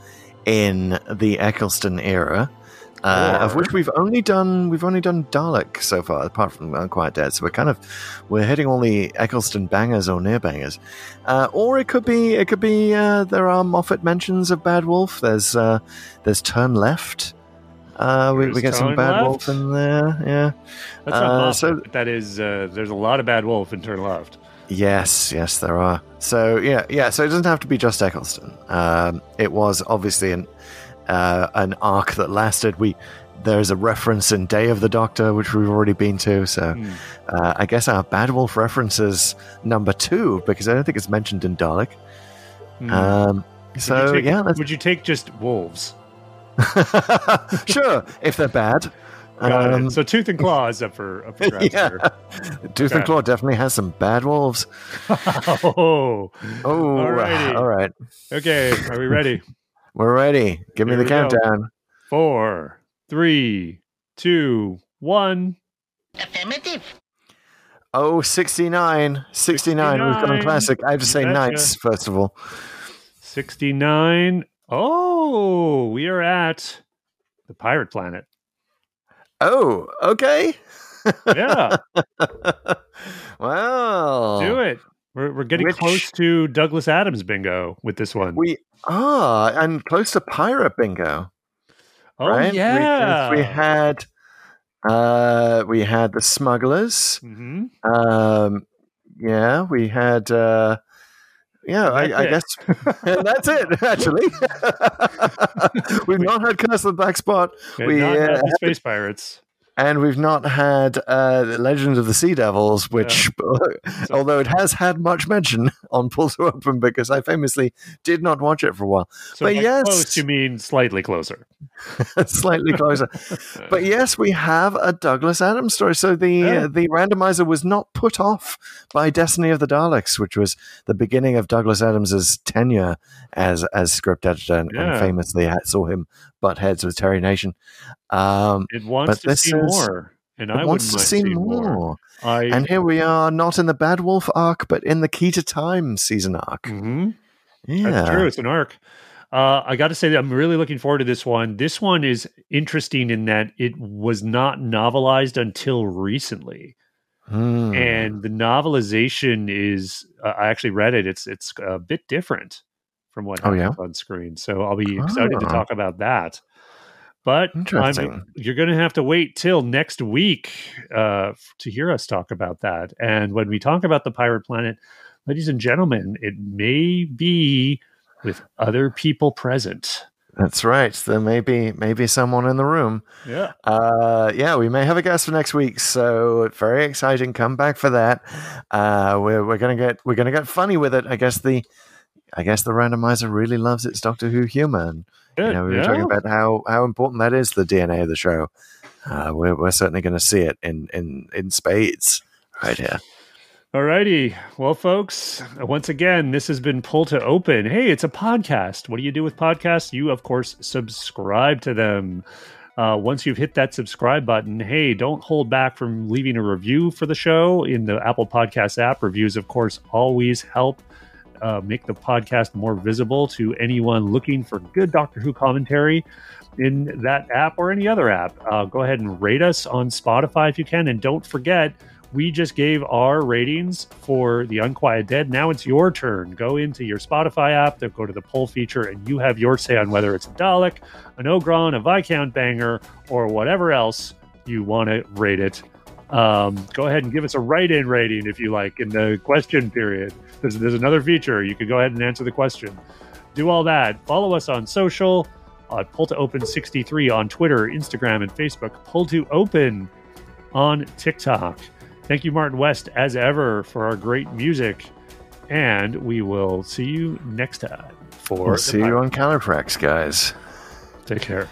in the Eccleston era, uh, of which we've only done we've only done Dalek so far, apart from Unquiet Dead. So we're kind of we're hitting all the Eccleston bangers or near bangers, uh, or it could be it could be uh, there are Moffat mentions of Bad Wolf. There's uh, there's Turn Left. Uh, we, we get some Bad Left? Wolf in there, yeah. That's not uh, Moffat, so- that is, uh, there's a lot of Bad Wolf in Turn Left. Yes, yes, there are. So yeah, yeah. So it doesn't have to be just Eccleston. Um, it was obviously an uh, an arc that lasted. We there's a reference in Day of the Doctor, which we've already been to. So Hmm. uh, I guess our Bad Wolf references number two because I don't think it's mentioned in Dalek. Hmm. Um, Would so you take, yeah, that's, would you take just wolves? sure if they're bad. Um, So Tooth and Claw is up for, up for grabs yeah, here. Tooth and. Claw definitely has some bad wolves. oh, Oh, Alrighty. all right, okay. Are we ready? We're ready. Give me the we go. countdown. Four, three, two, one. Oh, 69. 69. We've gone 69. classic. I have to say betcha. knights, first of all. 69. Oh, we are at the pirate planet. Oh, okay. Yeah, well, do it. We're, we're getting close to Douglas Adams bingo with this one. We are, and close to pirate bingo. oh right? We- yeah, we, had uh, we had the smugglers. hmm Um, yeah, we had. Uh, yeah, I, I guess That's it. Actually, we've not had Curse of the Black Spot, we, not uh, had the space pirates. And we've not had uh, Legend of the Sea Devils, which, although it has had much mention on Pull to Open, because I famously did not watch it for a while, So but yes. close, you mean slightly closer. slightly closer. but yes, we have a Douglas Adams story. So the Yeah. uh, the randomizer was not put off by Destiny of the Daleks, which was the beginning of Douglas Adams's tenure as as script editor, and, and famously saw him butt heads with Terry Nation. Um, It wants to see is- more, and I wants to see seeing more. I And here we are, not in the Bad Wolf arc, but in the Key to Time season arc. Mhm. Yeah, That's true. It's an arc. Uh, I got to say that I'm really looking forward to this one. This one is interesting in that it was not novelized until recently, Hmm. and the novelization is. Uh, I actually read it. It's it's a bit different from what Oh, happens yeah? on screen. So I'll be excited to Ah. talk about that. But I'm, you're going to have to wait till next week uh, to hear us talk about that. And when we talk about the Pirate Planet, ladies and gentlemen, it may be with other people present. That's right. There may be maybe someone in the room. Yeah. Uh, yeah, we may have a guest for next week, so very exciting. Come back for that. Uh, we're we're gonna get we're gonna get funny with it. I guess the I guess the randomizer really loves its Doctor Who humor. And, you know, we were talking about how how important that is the DNA of the show. Uh, we're we're certainly going to see it in in in spades right here. Alrighty. Well, folks, once again, this has been Pull to Open. Hey, it's a podcast. What do you do with podcasts? You, of course, subscribe to them. Uh, once you've hit that subscribe button, hey, don't hold back from leaving a review for the show in the Apple Podcast app. Reviews, of course, always help uh, make the podcast more visible to anyone looking for good Doctor Who commentary in that app or any other app. Uh, go ahead and rate us on Spotify if you can. And don't forget, we just gave our ratings for The Unquiet Dead. Now it's your turn. Go into your Spotify app, then go to the poll feature, and you have your say on whether it's a Dalek, an Ogron, a Viscount Banger, or whatever else you want to rate it. Um, go ahead and give us a write in rating if you like in the question period. There's, there's another feature. You could go ahead and answer the question. Do all that. Follow us on social at Pull to Open 63 on Twitter, Instagram, and Facebook. Pull to Open on TikTok. Thank you, Martin West, as ever, for our great music. And we will see you next time for We'll see you on Calufrax, guys. Take care.